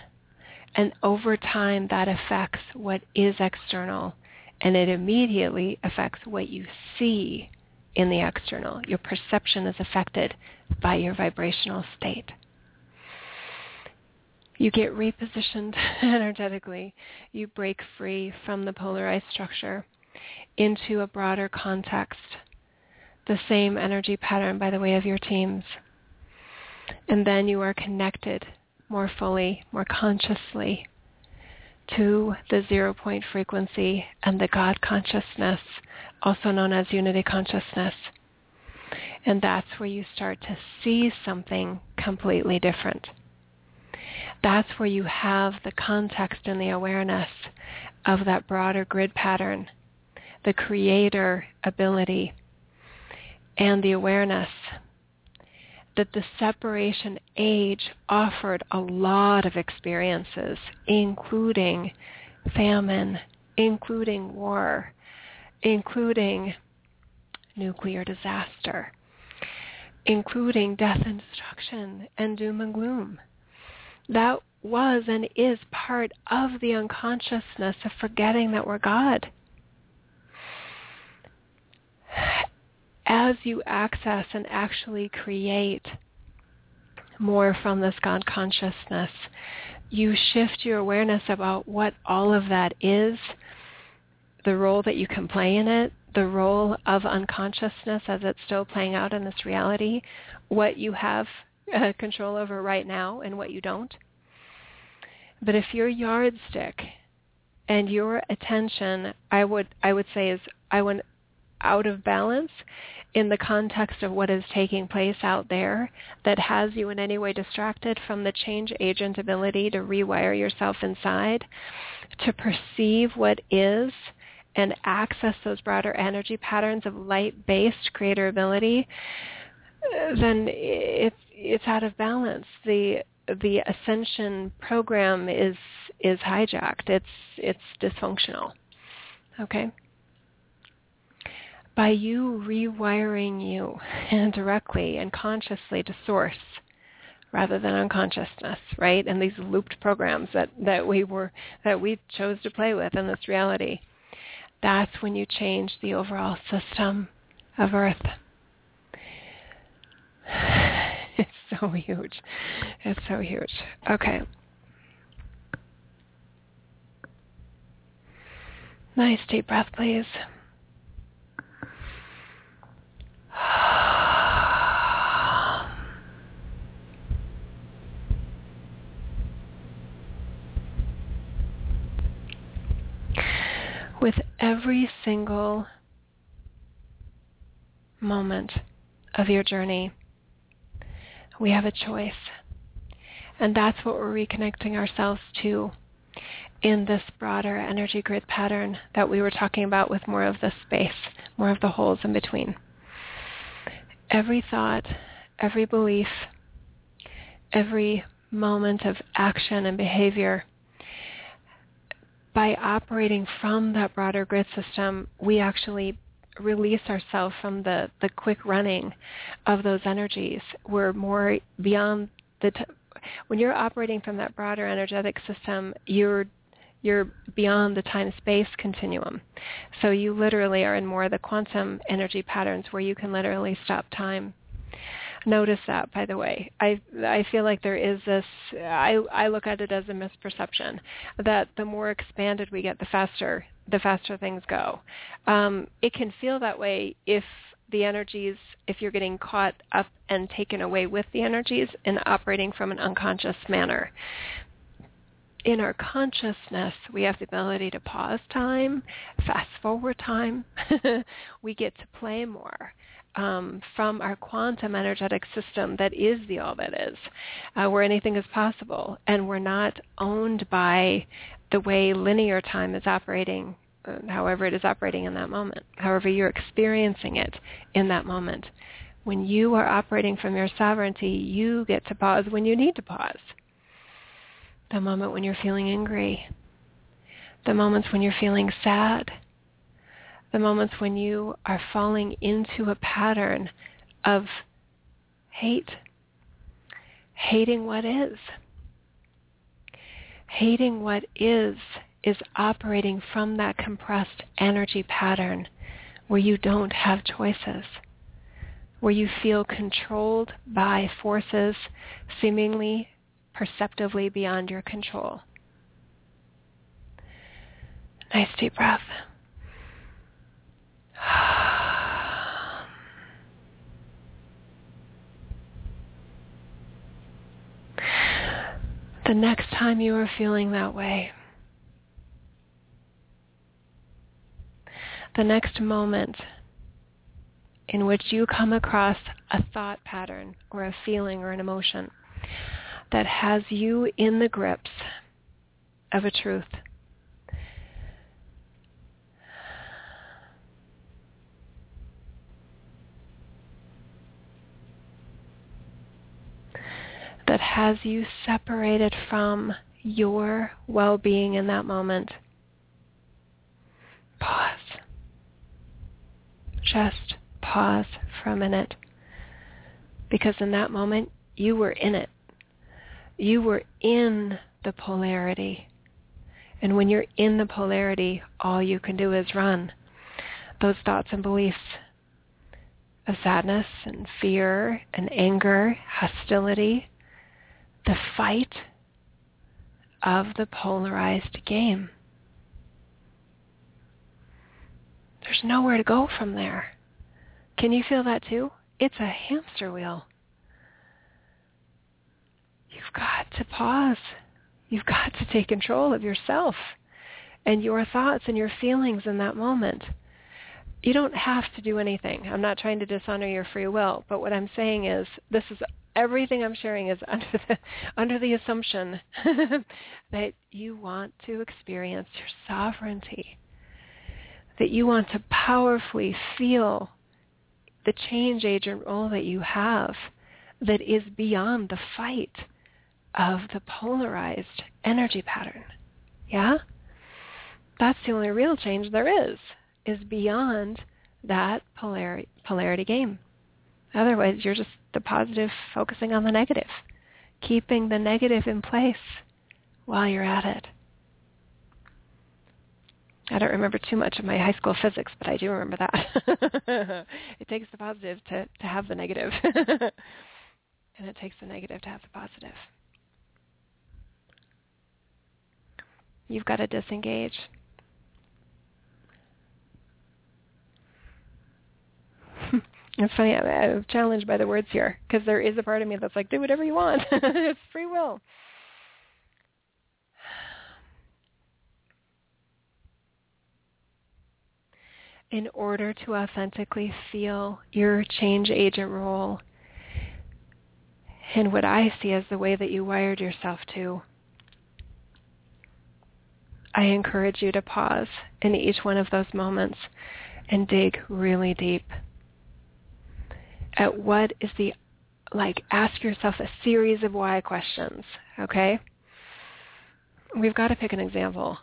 And over time, that affects what is external and it immediately affects what you see in the external. Your perception is affected by your vibrational state. You get repositioned energetically. You break free from the polarized structure into a broader context, the same energy pattern by the way of your teams. And then you are connected more fully, more consciously to the zero point frequency and the God consciousness, also known as unity consciousness. And that's where you start to see something completely different. That's where you have the context and the awareness of that broader grid pattern, the creator ability, and the awareness that the separation age offered a lot of experiences, including famine, including war, including nuclear disaster, including death and destruction and doom and gloom. That was and is part of the unconsciousness of forgetting that we're God as you access and actually create more from this God consciousness, you shift your awareness about what all of that is, the role that you can play in it, the role of unconsciousness as it's still playing out in this reality, what you have uh, control over right now and what you don't. But if your yardstick and your attention, I would I would say is I went out of balance in the context of what is taking place out there that has you in any way distracted from the change agent ability to rewire yourself inside, to perceive what is and access those broader energy patterns of light-based creator ability, then it's it's out of balance. The the ascension program is is hijacked. It's it's dysfunctional. Okay? By you rewiring you directly and consciously to source rather than unconsciousness, right? And these looped programs that, that we were that we chose to play with in this reality. That's when you change the overall system of Earth. It's so huge. It's so huge. Okay. Nice deep breath, please. With every single moment of your journey, we have a choice. And that's what we're reconnecting ourselves to in this broader energy grid pattern that we were talking about with more of the space, more of the holes in between. Every thought, every belief, every moment of action and behavior, by operating from that broader grid system, we actually release ourselves from the, the quick running of those energies. We're more beyond the, t- when you're operating from that broader energetic system, you're you're beyond the time-space continuum. So you literally are in more of the quantum energy patterns where you can literally stop time. Notice that by the way. I i feel like there is this i i look at it as a misperception that the more expanded we get the faster the faster things go. Um, it can feel that way if the energies if you're getting caught up and taken away with the energies and operating from an unconscious manner in our consciousness, we have the ability to pause time, fast forward time. we get to play more um, from our quantum energetic system that is the all that is, uh, where anything is possible. And we're not owned by the way linear time is operating, uh, however it is operating in that moment, however you're experiencing it in that moment. When you are operating from your sovereignty, you get to pause when you need to pause. The moment when you're feeling angry, the moments when you're feeling sad, the moments when you are falling into a pattern of hate, hating what is. Hating what is is operating from that compressed energy pattern where you don't have choices, where you feel controlled by forces seemingly perceptively beyond your control. Nice deep breath. The next time you are feeling that way, the next moment in which you come across a thought pattern or a feeling or an emotion that has you in the grips of a truth, that has you separated from your well-being in that moment. Pause. Just pause for a minute. Because in that moment, you were in it. You were in the polarity. And when you're in the polarity, all you can do is run. Those thoughts and beliefs of sadness and fear and anger, hostility, the fight of the polarized game. There's nowhere to go from there. Can you feel that too? It's a hamster wheel. You've got to pause. You've got to take control of yourself and your thoughts and your feelings in that moment. You don't have to do anything. I'm not trying to dishonor your free will, but what I'm saying is this is everything I'm sharing is under the under the assumption that you want to experience your sovereignty. That you want to powerfully feel the change agent role that you have that is beyond the fight of the polarized energy pattern. Yeah? That's the only real change there is, is beyond that polarity, polarity game. Otherwise, you're just the positive focusing on the negative, keeping the negative in place while you're at it. I don't remember too much of my high school physics, but I do remember that. it takes the positive to, to have the negative. and it takes the negative to have the positive. You've got to disengage. it's funny, I'm challenged by the words here because there is a part of me that's like, do whatever you want. it's free will. in order to authentically feel your change agent role in what I see as the way that you wired yourself to, I encourage you to pause in each one of those moments and dig really deep at what is the, like, ask yourself a series of why questions, okay? We've got to pick an example.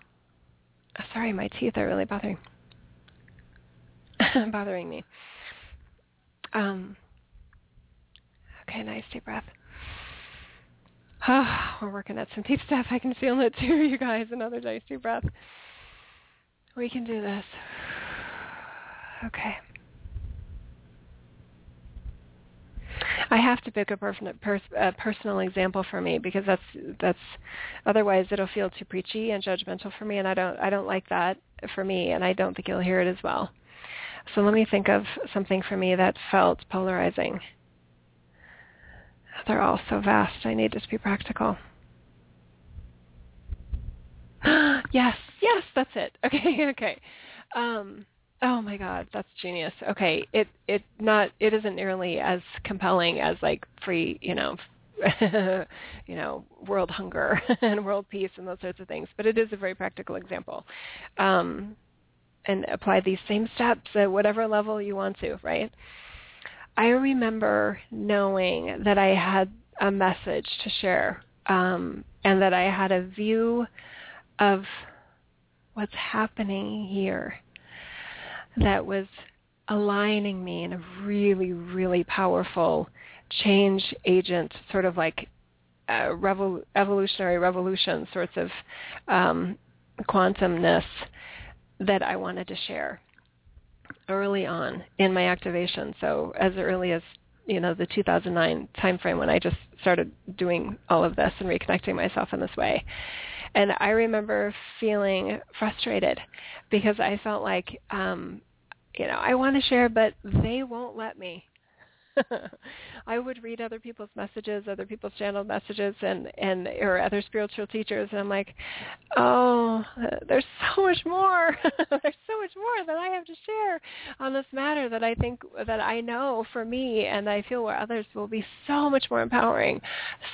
Sorry, my teeth are really bothering bothering me. Um, okay, nice deep breath. Oh, we're working at some deep stuff. I can feel it too, you guys. Another nice deep breath. We can do this. Okay. I have to pick a, pers- a personal example for me because that's that's otherwise it'll feel too preachy and judgmental for me, and I don't I don't like that for me, and I don't think you'll hear it as well. So let me think of something for me that felt polarizing. They're all so vast. I need it to be practical. yes, yes, that's it. Okay, okay. Um, oh my God, that's genius. Okay, it it not it isn't nearly as compelling as like free, you know, you know, world hunger and world peace and those sorts of things. But it is a very practical example. Um, and apply these same steps at whatever level you want to, right? I remember knowing that I had a message to share um, and that I had a view of what's happening here that was aligning me in a really, really powerful change agent, sort of like uh, revol- evolutionary revolution sorts of um, quantumness that I wanted to share early on in my activation. So as early as you know the 2009 timeframe when I just started doing all of this and reconnecting myself in this way. And I remember feeling frustrated because I felt like, um, you know, I want to share, but they won't let me. I would read other people's messages, other people's channeled messages, and and or other spiritual teachers, and I'm like, oh, there's so much more. there's so much more that I have to share on this matter that I think that I know for me, and I feel where others will be so much more empowering,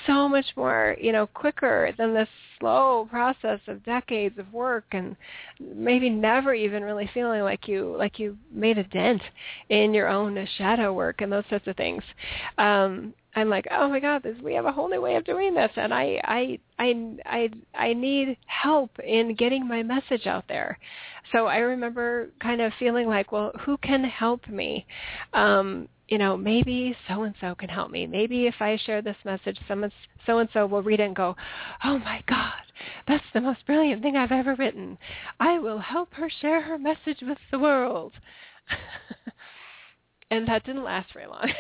so much more, you know, quicker than this slow process of decades of work and maybe never even really feeling like you like you made a dent in your own shadow work and those sorts of things. Um, I'm like, oh my God, this, we have a whole new way of doing this, and I, I, I, I, I need help in getting my message out there. So I remember kind of feeling like, well, who can help me? Um, you know, maybe so and so can help me. Maybe if I share this message, someone so and so will read it and go, "Oh my God, that's the most brilliant thing I've ever written. I will help her share her message with the world." and that didn't last very long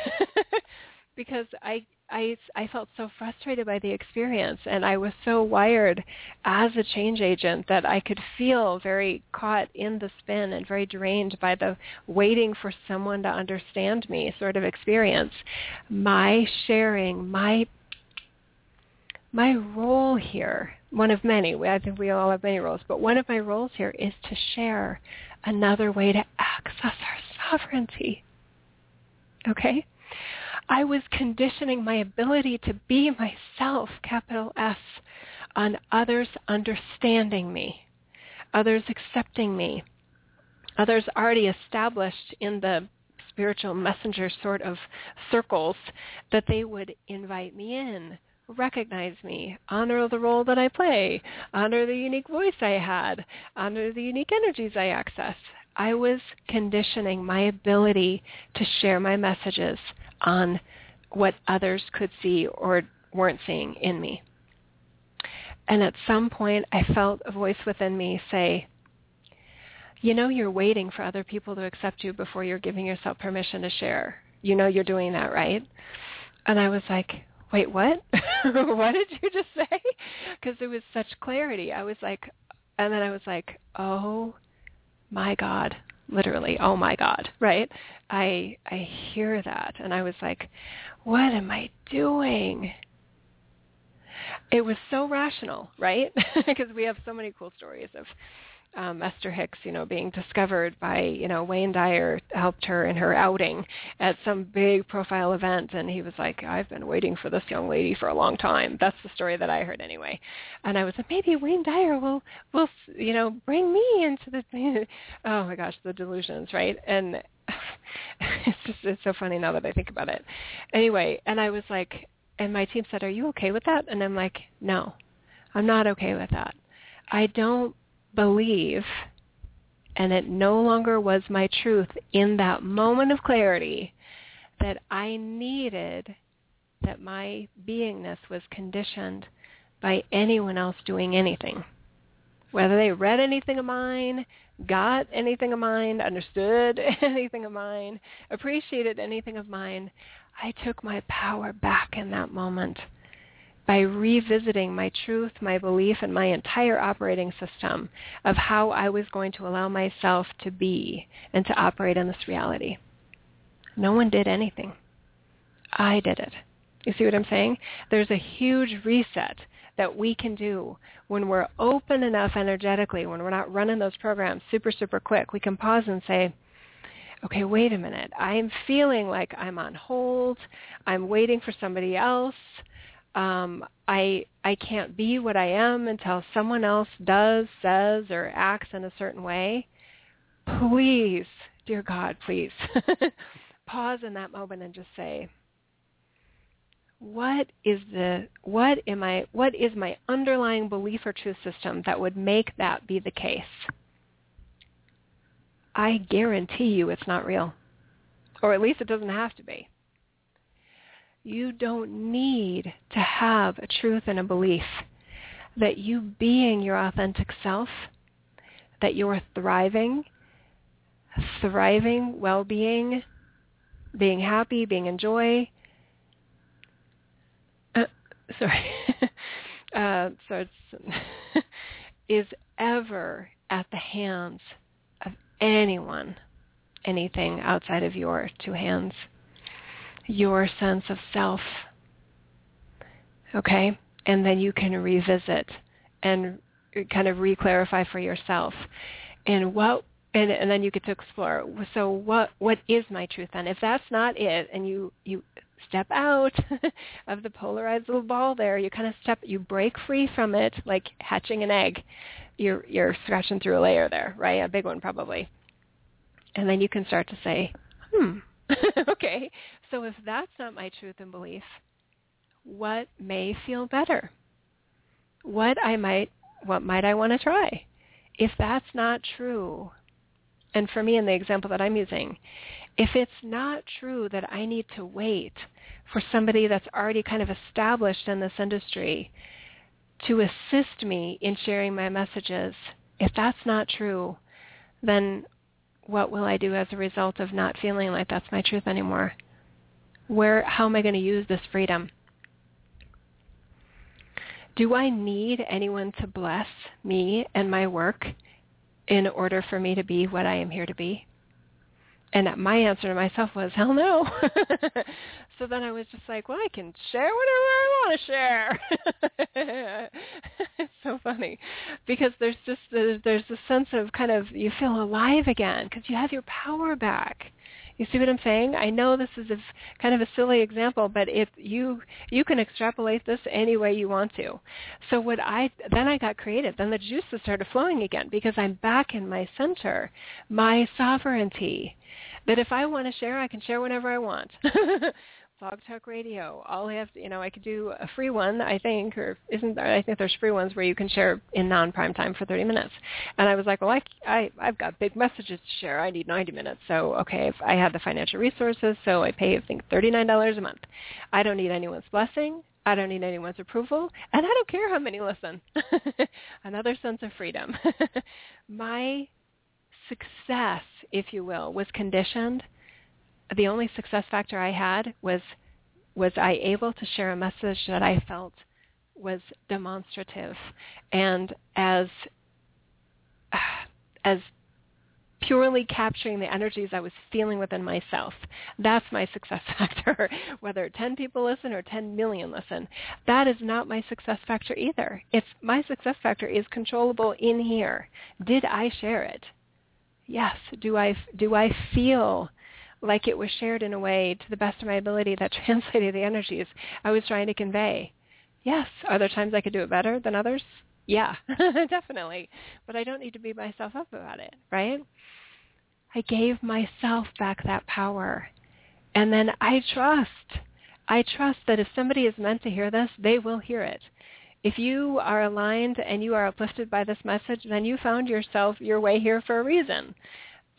because I I I felt so frustrated by the experience and I was so wired as a change agent that I could feel very caught in the spin and very drained by the waiting for someone to understand me sort of experience. My sharing, my my role here, one of many, I think we all have many roles, but one of my roles here is to share another way to access our sovereignty. Okay? I was conditioning my ability to be myself, capital S, on others understanding me, others accepting me, others already established in the spiritual messenger sort of circles that they would invite me in, recognize me, honor the role that I play, honor the unique voice I had, honor the unique energies I access. I was conditioning my ability to share my messages on what others could see or weren't seeing in me. And at some point, I felt a voice within me say, you know you're waiting for other people to accept you before you're giving yourself permission to share. You know you're doing that, right? And I was like, wait, what? what did you just say? Because there was such clarity. I was like, and then I was like, oh my God, literally, oh my God, right? I I hear that, and I was like, what am I doing? It was so rational, right? because we have so many cool stories of um, Esther Hicks, you know, being discovered by, you know, Wayne Dyer helped her in her outing at some big profile event, and he was like, "I've been waiting for this young lady for a long time." That's the story that I heard anyway, and I was like, maybe Wayne Dyer will will you know bring me into the. oh my gosh, the delusions, right? And it's just it's so funny now that I think about it. Anyway, and I was like, and my team said, "Are you okay with that?" And I'm like, "No, I'm not okay with that. I don't believe, and it no longer was my truth in that moment of clarity that I needed that my beingness was conditioned by anyone else doing anything. Whether they read anything of mine, got anything of mine, understood anything of mine, appreciated anything of mine, I took my power back in that moment by revisiting my truth, my belief, and my entire operating system of how I was going to allow myself to be and to operate in this reality. No one did anything. I did it. You see what I'm saying? There's a huge reset that we can do when we're open enough energetically, when we're not running those programs super, super quick. We can pause and say, okay, wait a minute. I'm feeling like I'm on hold. I'm waiting for somebody else um, I I can't be what I am until someone else does, says, or acts in a certain way. Please, dear God, please pause in that moment and just say, what is the what am I what is my underlying belief or truth system that would make that be the case? I guarantee you it's not real. Or at least it doesn't have to be. You don't need to have a truth and a belief that you being your authentic self, that you're thriving, thriving, well-being, being happy, being in joy. Uh, sorry. uh, so is ever at the hands of anyone, anything outside of your two hands your sense of self. Okay? And then you can revisit and kind of re-clarify for yourself. And what and, and then you get to explore. So what what is my truth then? If that's not it, and you you step out of the polarized little ball there, you kind of step, you break free from it, like hatching an egg. You're you're scratching through a layer there, right? A big one probably. And then you can start to say, hmm, okay, so if that's not my truth and belief, what may feel better? What I might what might I want to try? If that's not true, and for me in the example that I'm using, if it's not true that I need to wait for somebody that's already kind of established in this industry to assist me in sharing my messages, if that's not true, then what will I do as a result of not feeling like that's my truth anymore? Where, how am I going to use this freedom? Do I need anyone to bless me and my work in order for me to be what I am here to be? And my answer to myself was, hell no. so then I was just like, well, I can share whatever I want to share. it's so funny because there's just there's, there's a sense of kind of you feel alive again because you have your power back. You see what I'm saying? I know this is a, kind of a silly example, but if you you can extrapolate this any way you want to. So what I then I got creative. Then the juices started flowing again because I'm back in my center, my sovereignty. That if I want to share, I can share whenever I want. Blog Talk Radio. All I have to, you know, I could do a free one, I think, or isn't there? I think there's free ones where you can share in non-prime time for 30 minutes. And I was like, well, I, I, I've got big messages to share. I need 90 minutes. So, okay, if I have the financial resources, so I pay, I think, $39 a month. I don't need anyone's blessing. I don't need anyone's approval, and I don't care how many listen. Another sense of freedom. My success, if you will, was conditioned the only success factor I had was was I able to share a message that I felt was demonstrative and as as purely capturing the energies I was feeling within myself. That's my success factor. Whether 10 people listen or 10 million listen, that is not my success factor either. It's my success factor is controllable in here. Did I share it? Yes. Do I do I feel like it was shared in a way to the best of my ability that translated the energies I was trying to convey. Yes, are there times I could do it better than others? Yeah, definitely. But I don't need to beat myself up about it, right? I gave myself back that power. And then I trust. I trust that if somebody is meant to hear this, they will hear it. If you are aligned and you are uplifted by this message, then you found yourself your way here for a reason.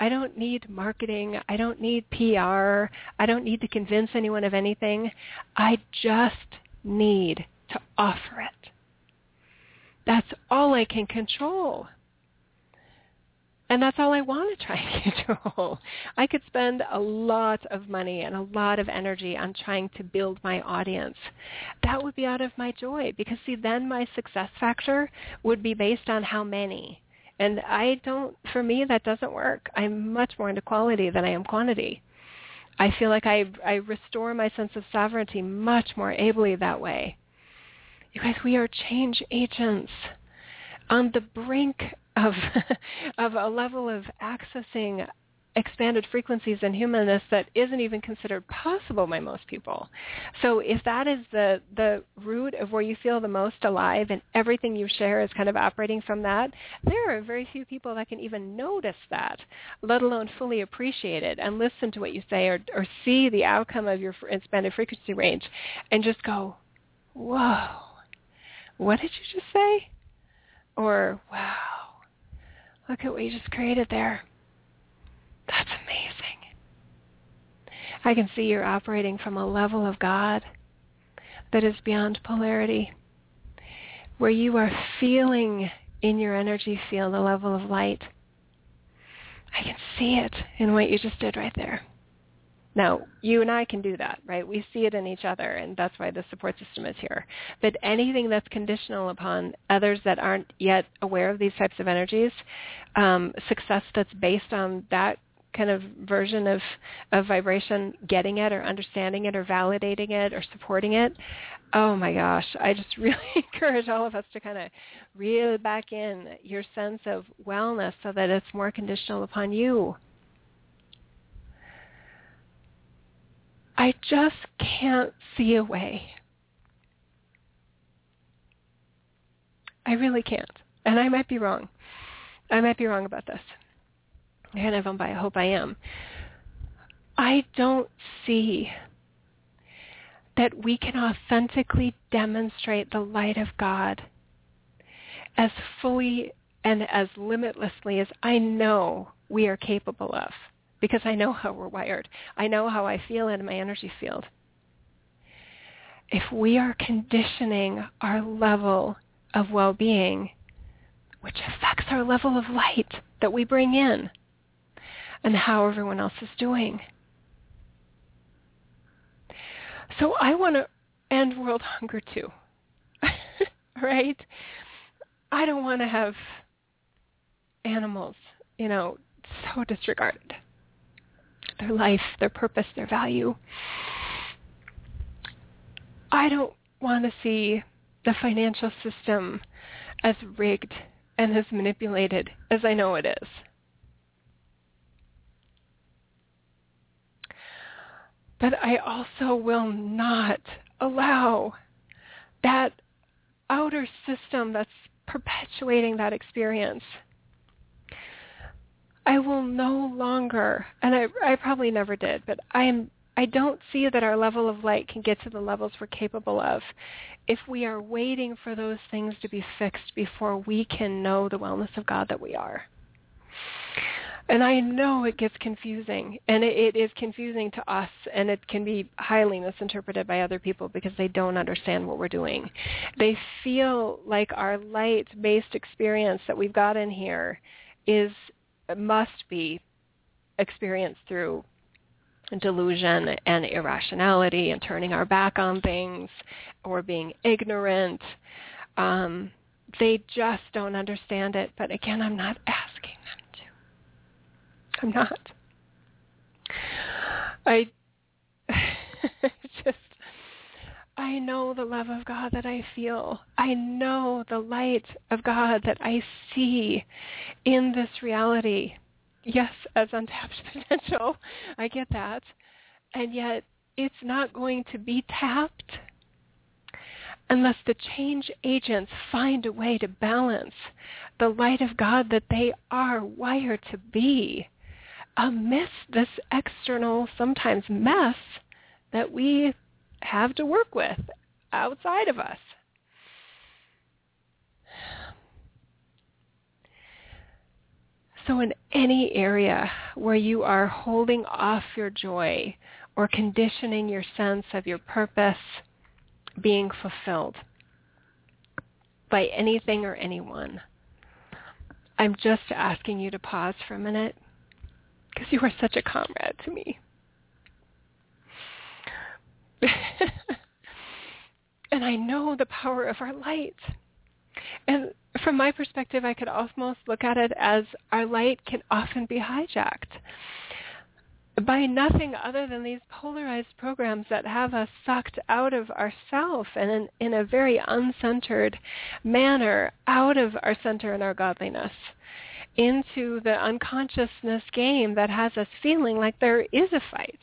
I don't need marketing. I don't need PR. I don't need to convince anyone of anything. I just need to offer it. That's all I can control. And that's all I want to try and control. I could spend a lot of money and a lot of energy on trying to build my audience. That would be out of my joy because see then my success factor would be based on how many and I don't, for me, that doesn't work. I'm much more into quality than I am quantity. I feel like I, I restore my sense of sovereignty much more ably that way. You guys, we are change agents on the brink of, of a level of accessing expanded frequencies and humanness that isn't even considered possible by most people. So if that is the the root of where you feel the most alive and everything you share is kind of operating from that, there are very few people that can even notice that, let alone fully appreciate it and listen to what you say or or see the outcome of your expanded frequency range and just go, "Whoa. What did you just say?" Or, "Wow. Look at what you just created there." That's amazing. I can see you're operating from a level of God that is beyond polarity, where you are feeling in your energy field a level of light. I can see it in what you just did right there. Now, you and I can do that, right? We see it in each other, and that's why the support system is here. But anything that's conditional upon others that aren't yet aware of these types of energies, um, success that's based on that kind of version of, of vibration getting it or understanding it or validating it or supporting it, oh my gosh, I just really encourage all of us to kind of reel back in your sense of wellness so that it's more conditional upon you. I just can't see a way. I really can't. And I might be wrong. I might be wrong about this if I'm by, I hope I am. I don't see that we can authentically demonstrate the light of God as fully and as limitlessly as I know we are capable of because I know how we're wired. I know how I feel in my energy field. If we are conditioning our level of well-being, which affects our level of light that we bring in, and how everyone else is doing. So I want to end world hunger too. right? I don't want to have animals, you know, so disregarded. Their life, their purpose, their value. I don't want to see the financial system as rigged and as manipulated as I know it is. But I also will not allow that outer system that's perpetuating that experience. I will no longer, and I, I probably never did, but I am I don't see that our level of light can get to the levels we're capable of if we are waiting for those things to be fixed before we can know the wellness of God that we are. And I know it gets confusing, and it, it is confusing to us, and it can be highly misinterpreted by other people because they don't understand what we're doing. They feel like our light-based experience that we've got in here is must be experienced through delusion and irrationality and turning our back on things or being ignorant. Um, they just don't understand it. But again, I'm not asking. I'm not. I just, I know the love of God that I feel. I know the light of God that I see in this reality yes, as untapped potential. I get that. And yet it's not going to be tapped unless the change agents find a way to balance the light of God that they are wired to be amidst this external, sometimes mess that we have to work with outside of us. So in any area where you are holding off your joy or conditioning your sense of your purpose being fulfilled by anything or anyone, I'm just asking you to pause for a minute because you are such a comrade to me. and I know the power of our light. And from my perspective, I could almost look at it as our light can often be hijacked by nothing other than these polarized programs that have us sucked out of ourself and in, in a very uncentered manner out of our center and our godliness into the unconsciousness game that has us feeling like there is a fight.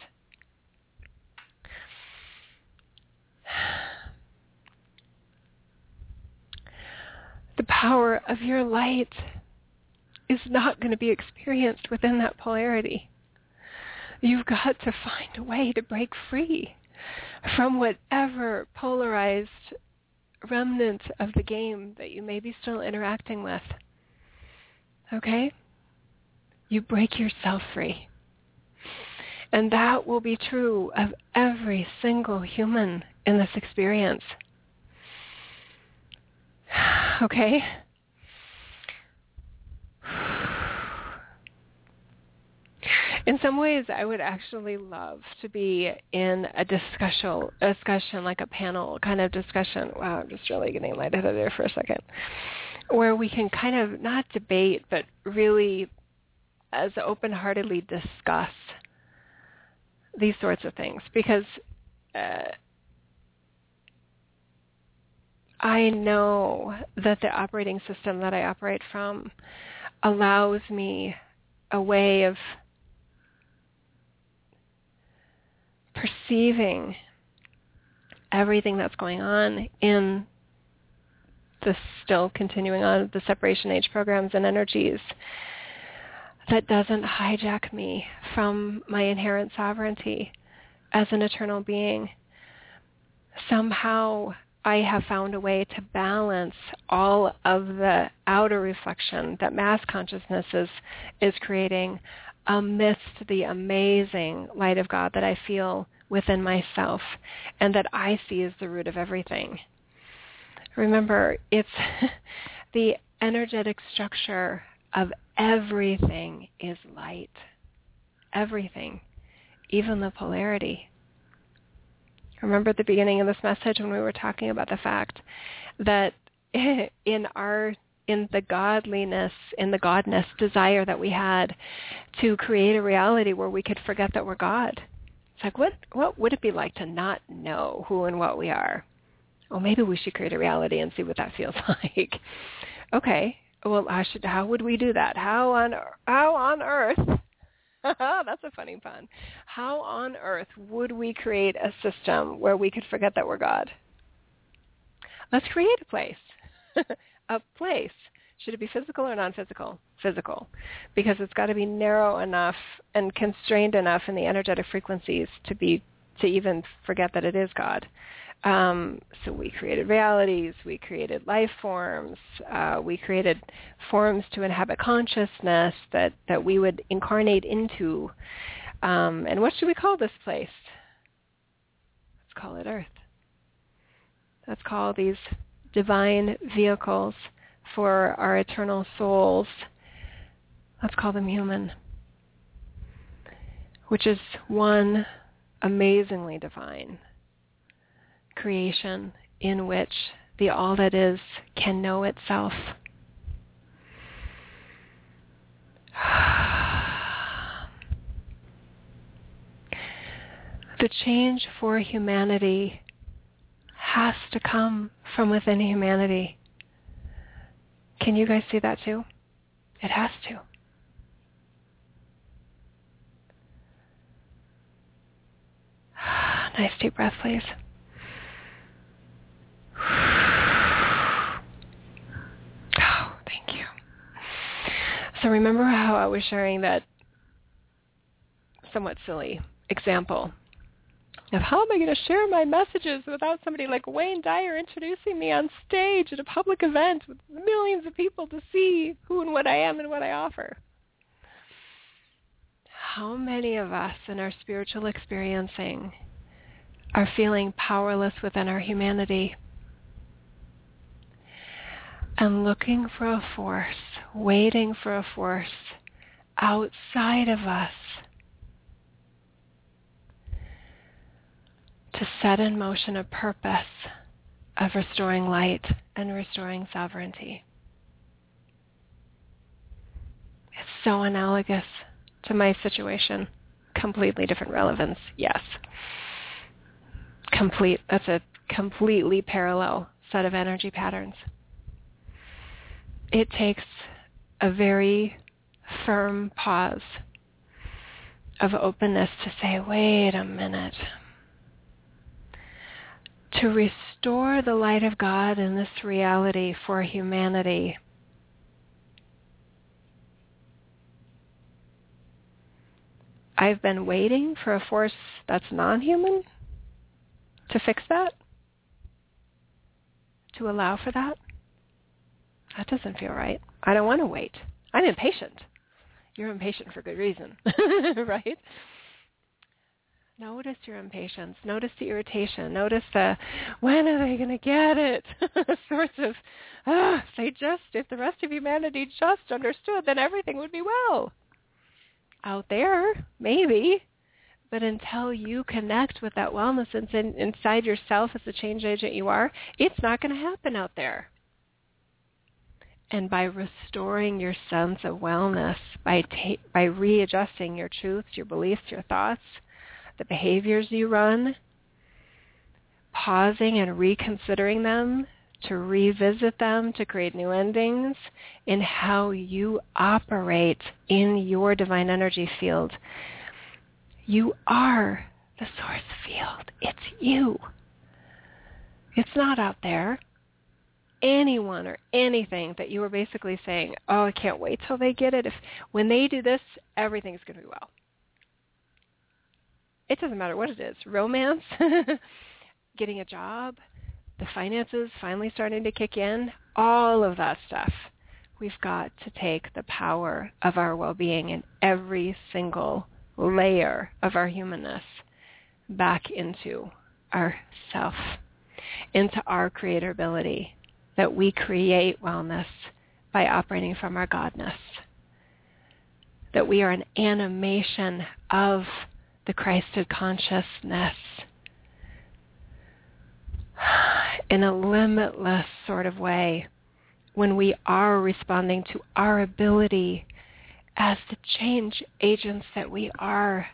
the power of your light is not going to be experienced within that polarity. You've got to find a way to break free from whatever polarized remnant of the game that you may be still interacting with. Okay? You break yourself free. And that will be true of every single human in this experience. Okay? In some ways, I would actually love to be in a discussion, a discussion like a panel kind of discussion. Wow, I'm just really getting lightheaded there for a second, where we can kind of not debate, but really, as open-heartedly discuss these sorts of things, because uh, I know that the operating system that I operate from allows me a way of perceiving everything that's going on in the still continuing on the separation age programs and energies that doesn't hijack me from my inherent sovereignty as an eternal being. Somehow I have found a way to balance all of the outer reflection that mass consciousness is, is creating amidst the amazing light of God that I feel within myself and that I see as the root of everything. Remember, it's the energetic structure of everything is light. Everything, even the polarity. Remember at the beginning of this message when we were talking about the fact that in our in the godliness, in the godness desire that we had to create a reality where we could forget that we're God. It's like what what would it be like to not know who and what we are? Well, maybe we should create a reality and see what that feels like. okay. Well, how should how would we do that? How on how on earth That's a funny pun. How on earth would we create a system where we could forget that we're God? Let's create a place. a place. Should it be physical or non-physical? Physical. Because it's got to be narrow enough and constrained enough in the energetic frequencies to be to even forget that it is God. Um, so we created realities, we created life forms, uh, we created forms to inhabit consciousness that, that we would incarnate into. Um, and what should we call this place? Let's call it Earth. Let's call these divine vehicles for our eternal souls. Let's call them human, which is one amazingly divine creation in which the all that is can know itself. the change for humanity has to come from within humanity. Can you guys see that too? It has to. Nice deep breath, please. Oh, thank you. So remember how I was sharing that somewhat silly example of how am I going to share my messages without somebody like Wayne Dyer introducing me on stage at a public event with millions of people to see who and what I am and what I offer. How many of us in our spiritual experiencing are feeling powerless within our humanity and looking for a force, waiting for a force outside of us to set in motion a purpose of restoring light and restoring sovereignty. It's so analogous to my situation. Completely different relevance, yes. Complete, that's a completely parallel set of energy patterns it takes a very firm pause of openness to say, wait a minute. To restore the light of God in this reality for humanity. I've been waiting for a force that's non-human to fix that, to allow for that. That doesn't feel right. I don't want to wait. I'm impatient. You're impatient for good reason, right? Notice your impatience. Notice the irritation. Notice the, when are they going to get it? sorts of, ah, they just, if the rest of humanity just understood, then everything would be well. Out there, maybe. But until you connect with that wellness inside yourself as the change agent you are, it's not going to happen out there and by restoring your sense of wellness, by ta- by readjusting your truths, your beliefs, your thoughts, the behaviors you run, pausing and reconsidering them, to revisit them, to create new endings in how you operate in your divine energy field. You are the source field. It's you. It's not out there anyone or anything that you were basically saying, oh, I can't wait till they get it. If when they do this, everything's going to be well. It doesn't matter what it is. Romance, getting a job, the finances finally starting to kick in, all of that stuff. We've got to take the power of our well-being in every single layer of our humanness back into our self, into our creator ability, that we create wellness by operating from our godness. That we are an animation of the Christed consciousness. in a limitless sort of way when we are responding to our ability as the change agents that we are.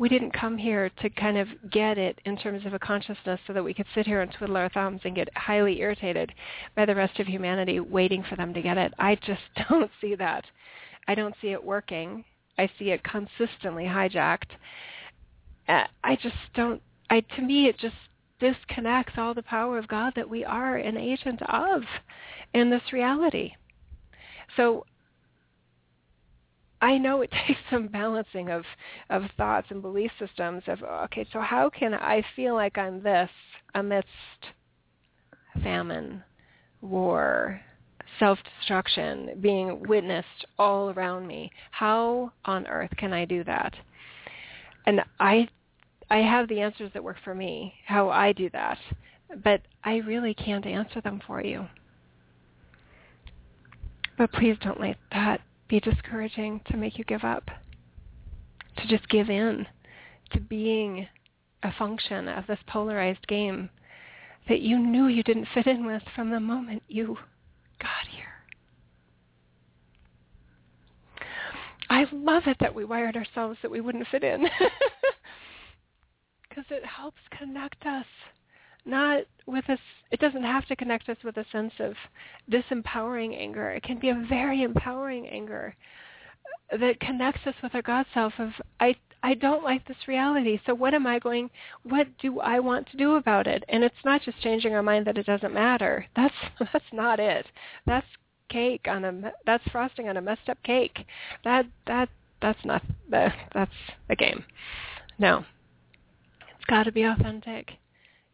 We didn't come here to kind of get it in terms of a consciousness so that we could sit here and twiddle our thumbs and get highly irritated by the rest of humanity waiting for them to get it. I just don't see that. I don't see it working. I see it consistently hijacked. Uh, I just don't, I, to me it just disconnects all the power of God that we are an agent of in this reality. So I know it takes some balancing of, of thoughts and belief systems of, okay, so how can I feel like I'm this amidst famine, war, self-destruction being witnessed all around me? How on earth can I do that? And I I have the answers that work for me, how I do that, but I really can't answer them for you. But please don't let that be discouraging to make you give up, to just give in to being a function of this polarized game that you knew you didn't fit in with from the moment you got here. I love it that we wired ourselves that we wouldn't fit in. because it helps connect us not with us it doesn't have to connect us with a sense of disempowering anger. It can be a very empowering anger that connects us with our god self of i i don't like this reality so what am i going what do i want to do about it? And it's not just changing our mind that it doesn't matter. That's that's not it. That's cake on a that's frosting on a messed up cake. That that that's not the that's a game. No. It's got to be authentic.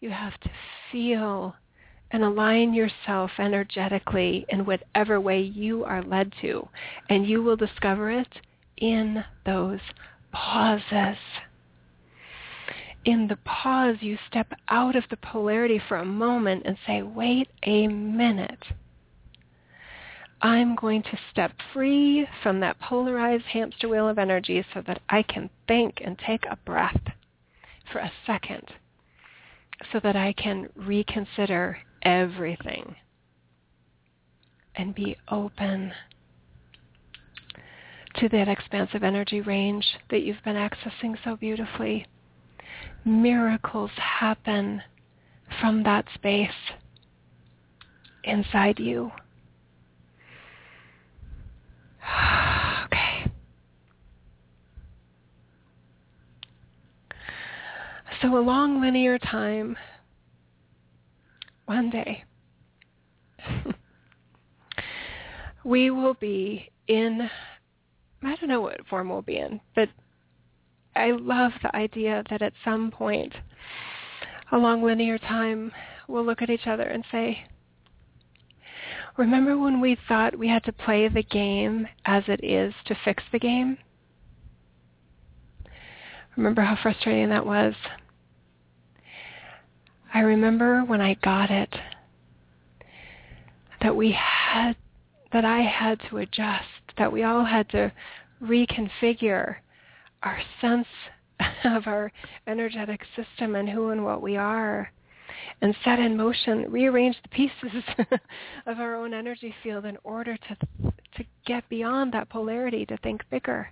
You have to feel and align yourself energetically in whatever way you are led to. And you will discover it in those pauses. In the pause, you step out of the polarity for a moment and say, wait a minute. I'm going to step free from that polarized hamster wheel of energy so that I can think and take a breath for a second so that I can reconsider everything and be open to that expansive energy range that you've been accessing so beautifully. Miracles happen from that space inside you. So a long linear time, one day, we will be in, I don't know what form we'll be in, but I love the idea that at some point along linear time, we'll look at each other and say, remember when we thought we had to play the game as it is to fix the game? Remember how frustrating that was? I remember when I got it that we had, that I had to adjust, that we all had to reconfigure our sense of our energetic system and who and what we are and set in motion, rearrange the pieces of our own energy field in order to to get beyond that polarity, to think bigger.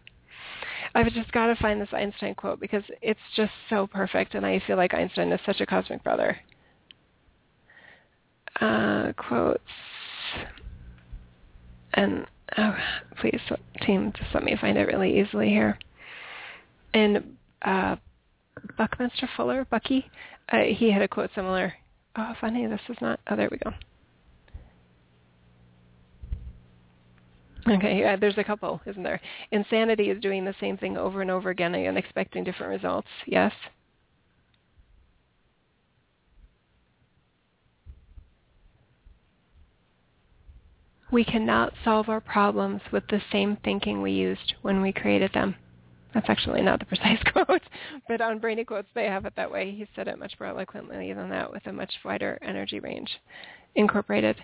I've just got to find this Einstein quote because it's just so perfect, and I feel like Einstein is such a cosmic brother. Uh, quotes. And oh, please, team, just let me find it really easily here. And uh, Buckminster Fuller, Bucky, uh, he had a quote similar. Oh, funny, this is not. Oh, there we go. Okay, yeah, there's a couple, isn't there? Insanity is doing the same thing over and over again and expecting different results. Yes? We cannot solve our problems with the same thinking we used when we created them. That's actually not the precise quote, but on Brainy Quotes they have it that way. He said it much more eloquently than that with a much wider energy range incorporated.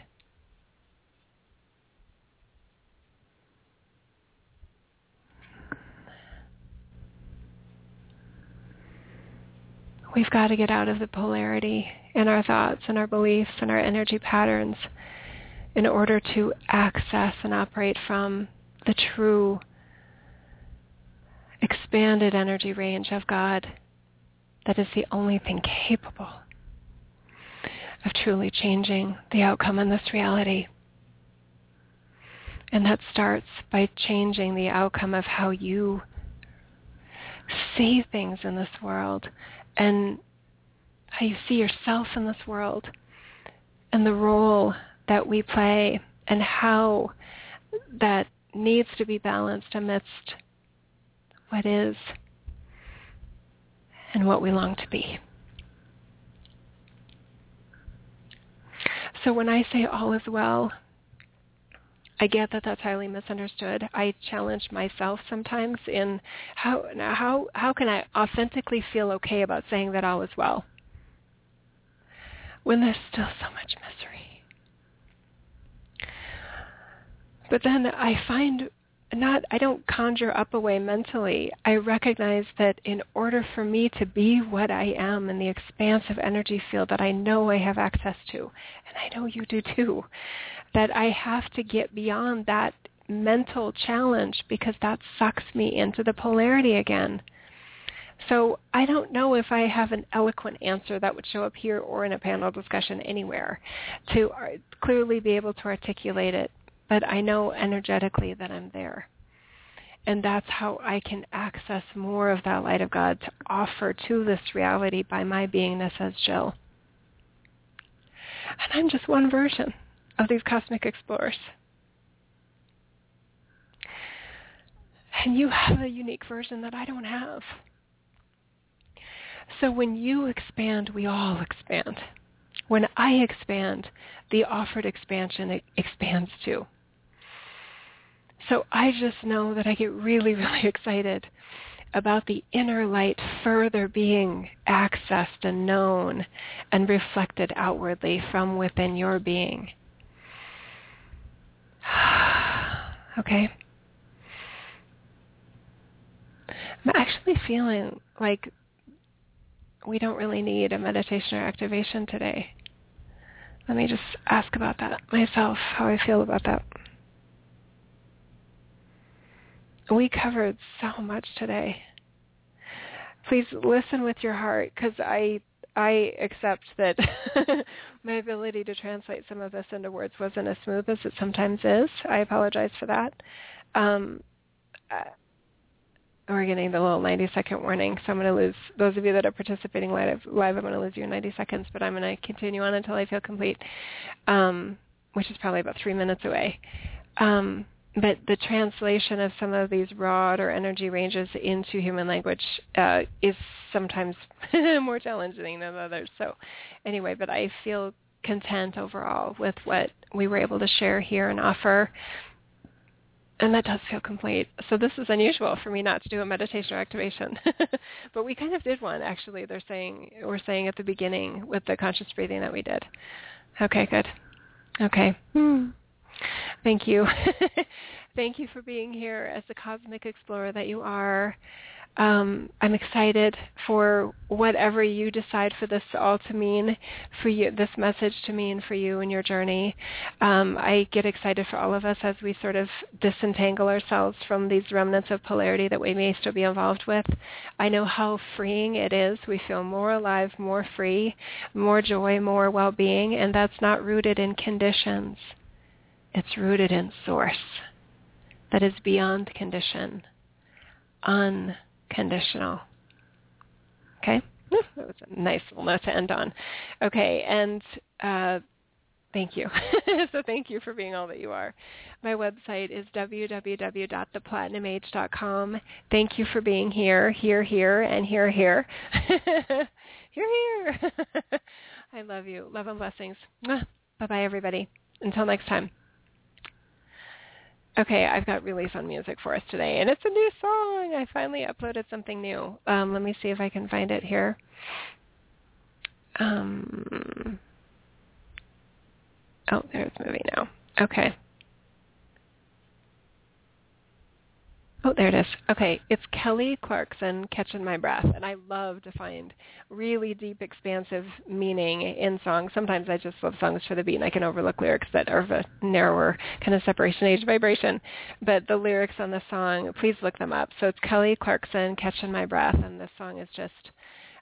We've got to get out of the polarity in our thoughts and our beliefs and our energy patterns in order to access and operate from the true expanded energy range of God that is the only thing capable of truly changing the outcome in this reality. And that starts by changing the outcome of how you see things in this world and how you see yourself in this world and the role that we play and how that needs to be balanced amidst what is and what we long to be. So when I say all is well, I get that that's highly misunderstood. I challenge myself sometimes in how how how can I authentically feel okay about saying that all is well when there's still so much misery. But then I find not I don't conjure up a way mentally. I recognize that in order for me to be what I am in the expansive energy field that I know I have access to, and I know you do too, that I have to get beyond that mental challenge because that sucks me into the polarity again. So I don't know if I have an eloquent answer that would show up here or in a panel discussion anywhere to clearly be able to articulate it but I know energetically that I'm there. And that's how I can access more of that light of God to offer to this reality by my beingness as Jill. And I'm just one version of these cosmic explorers. And you have a unique version that I don't have. So when you expand, we all expand. When I expand, the offered expansion expands too. So I just know that I get really, really excited about the inner light further being accessed and known and reflected outwardly from within your being. okay? I'm actually feeling like we don't really need a meditation or activation today. Let me just ask about that myself, how I feel about that. We covered so much today. Please listen with your heart because I I accept that my ability to translate some of this into words wasn't as smooth as it sometimes is. I apologize for that. Um, uh, we're getting the little 90 second warning, so I'm going to lose those of you that are participating live. Live, I'm going to lose you in 90 seconds, but I'm going to continue on until I feel complete, um, which is probably about three minutes away. Um, but the translation of some of these broader energy ranges into human language uh, is sometimes more challenging than others. So anyway, but I feel content overall with what we were able to share here and offer. And that does feel complete. So this is unusual for me not to do a meditation or activation. but we kind of did one actually. They're saying we're saying at the beginning with the conscious breathing that we did. Okay, good. Okay. Hmm. Thank you. Thank you for being here as the cosmic explorer that you are. Um, I'm excited for whatever you decide for this all to mean for you, this message to mean for you and your journey. Um, I get excited for all of us as we sort of disentangle ourselves from these remnants of polarity that we may still be involved with. I know how freeing it is. We feel more alive, more free, more joy, more well-being, and that's not rooted in conditions. It's rooted in source that is beyond condition, unconditional. Okay? That was a nice little note to end on. Okay, and uh, thank you. so thank you for being all that you are. My website is www.theplatinumage.com. Thank you for being here, here, here, and here, here. here, here. I love you. Love and blessings. Bye-bye, everybody. Until next time. Okay, I've got really fun music for us today, and it's a new song. I finally uploaded something new. Um, let me see if I can find it here. Um, oh, there it's moving now. Okay. Oh, there it is. Okay, it's Kelly Clarkson, Catching My Breath. And I love to find really deep, expansive meaning in songs. Sometimes I just love songs for the beat and I can overlook lyrics that are of a narrower kind of separation age vibration. But the lyrics on the song, please look them up. So it's Kelly Clarkson, Catching My Breath. And this song is just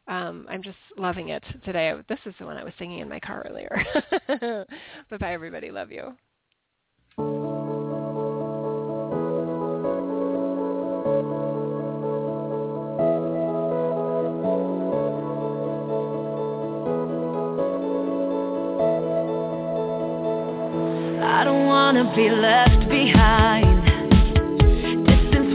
um, I'm just loving it today. This is the one I was singing in my car earlier. bye bye, everybody. Love you. Wanna be left behind. taking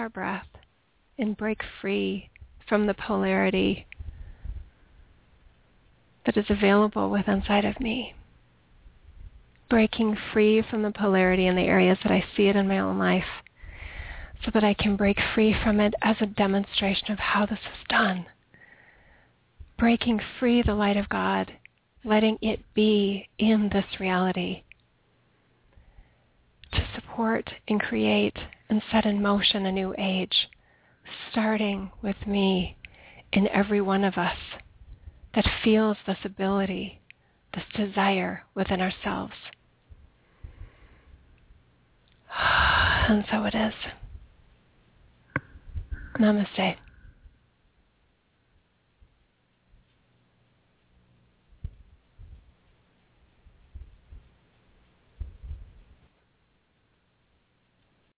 our breath and break free from the polarity that is available within inside of me. Breaking free from the polarity in the areas that I see it in my own life so that I can break free from it as a demonstration of how this is done. Breaking free the light of God letting it be in this reality to support and create and set in motion a new age, starting with me in every one of us that feels this ability, this desire within ourselves. And so it is. Namaste.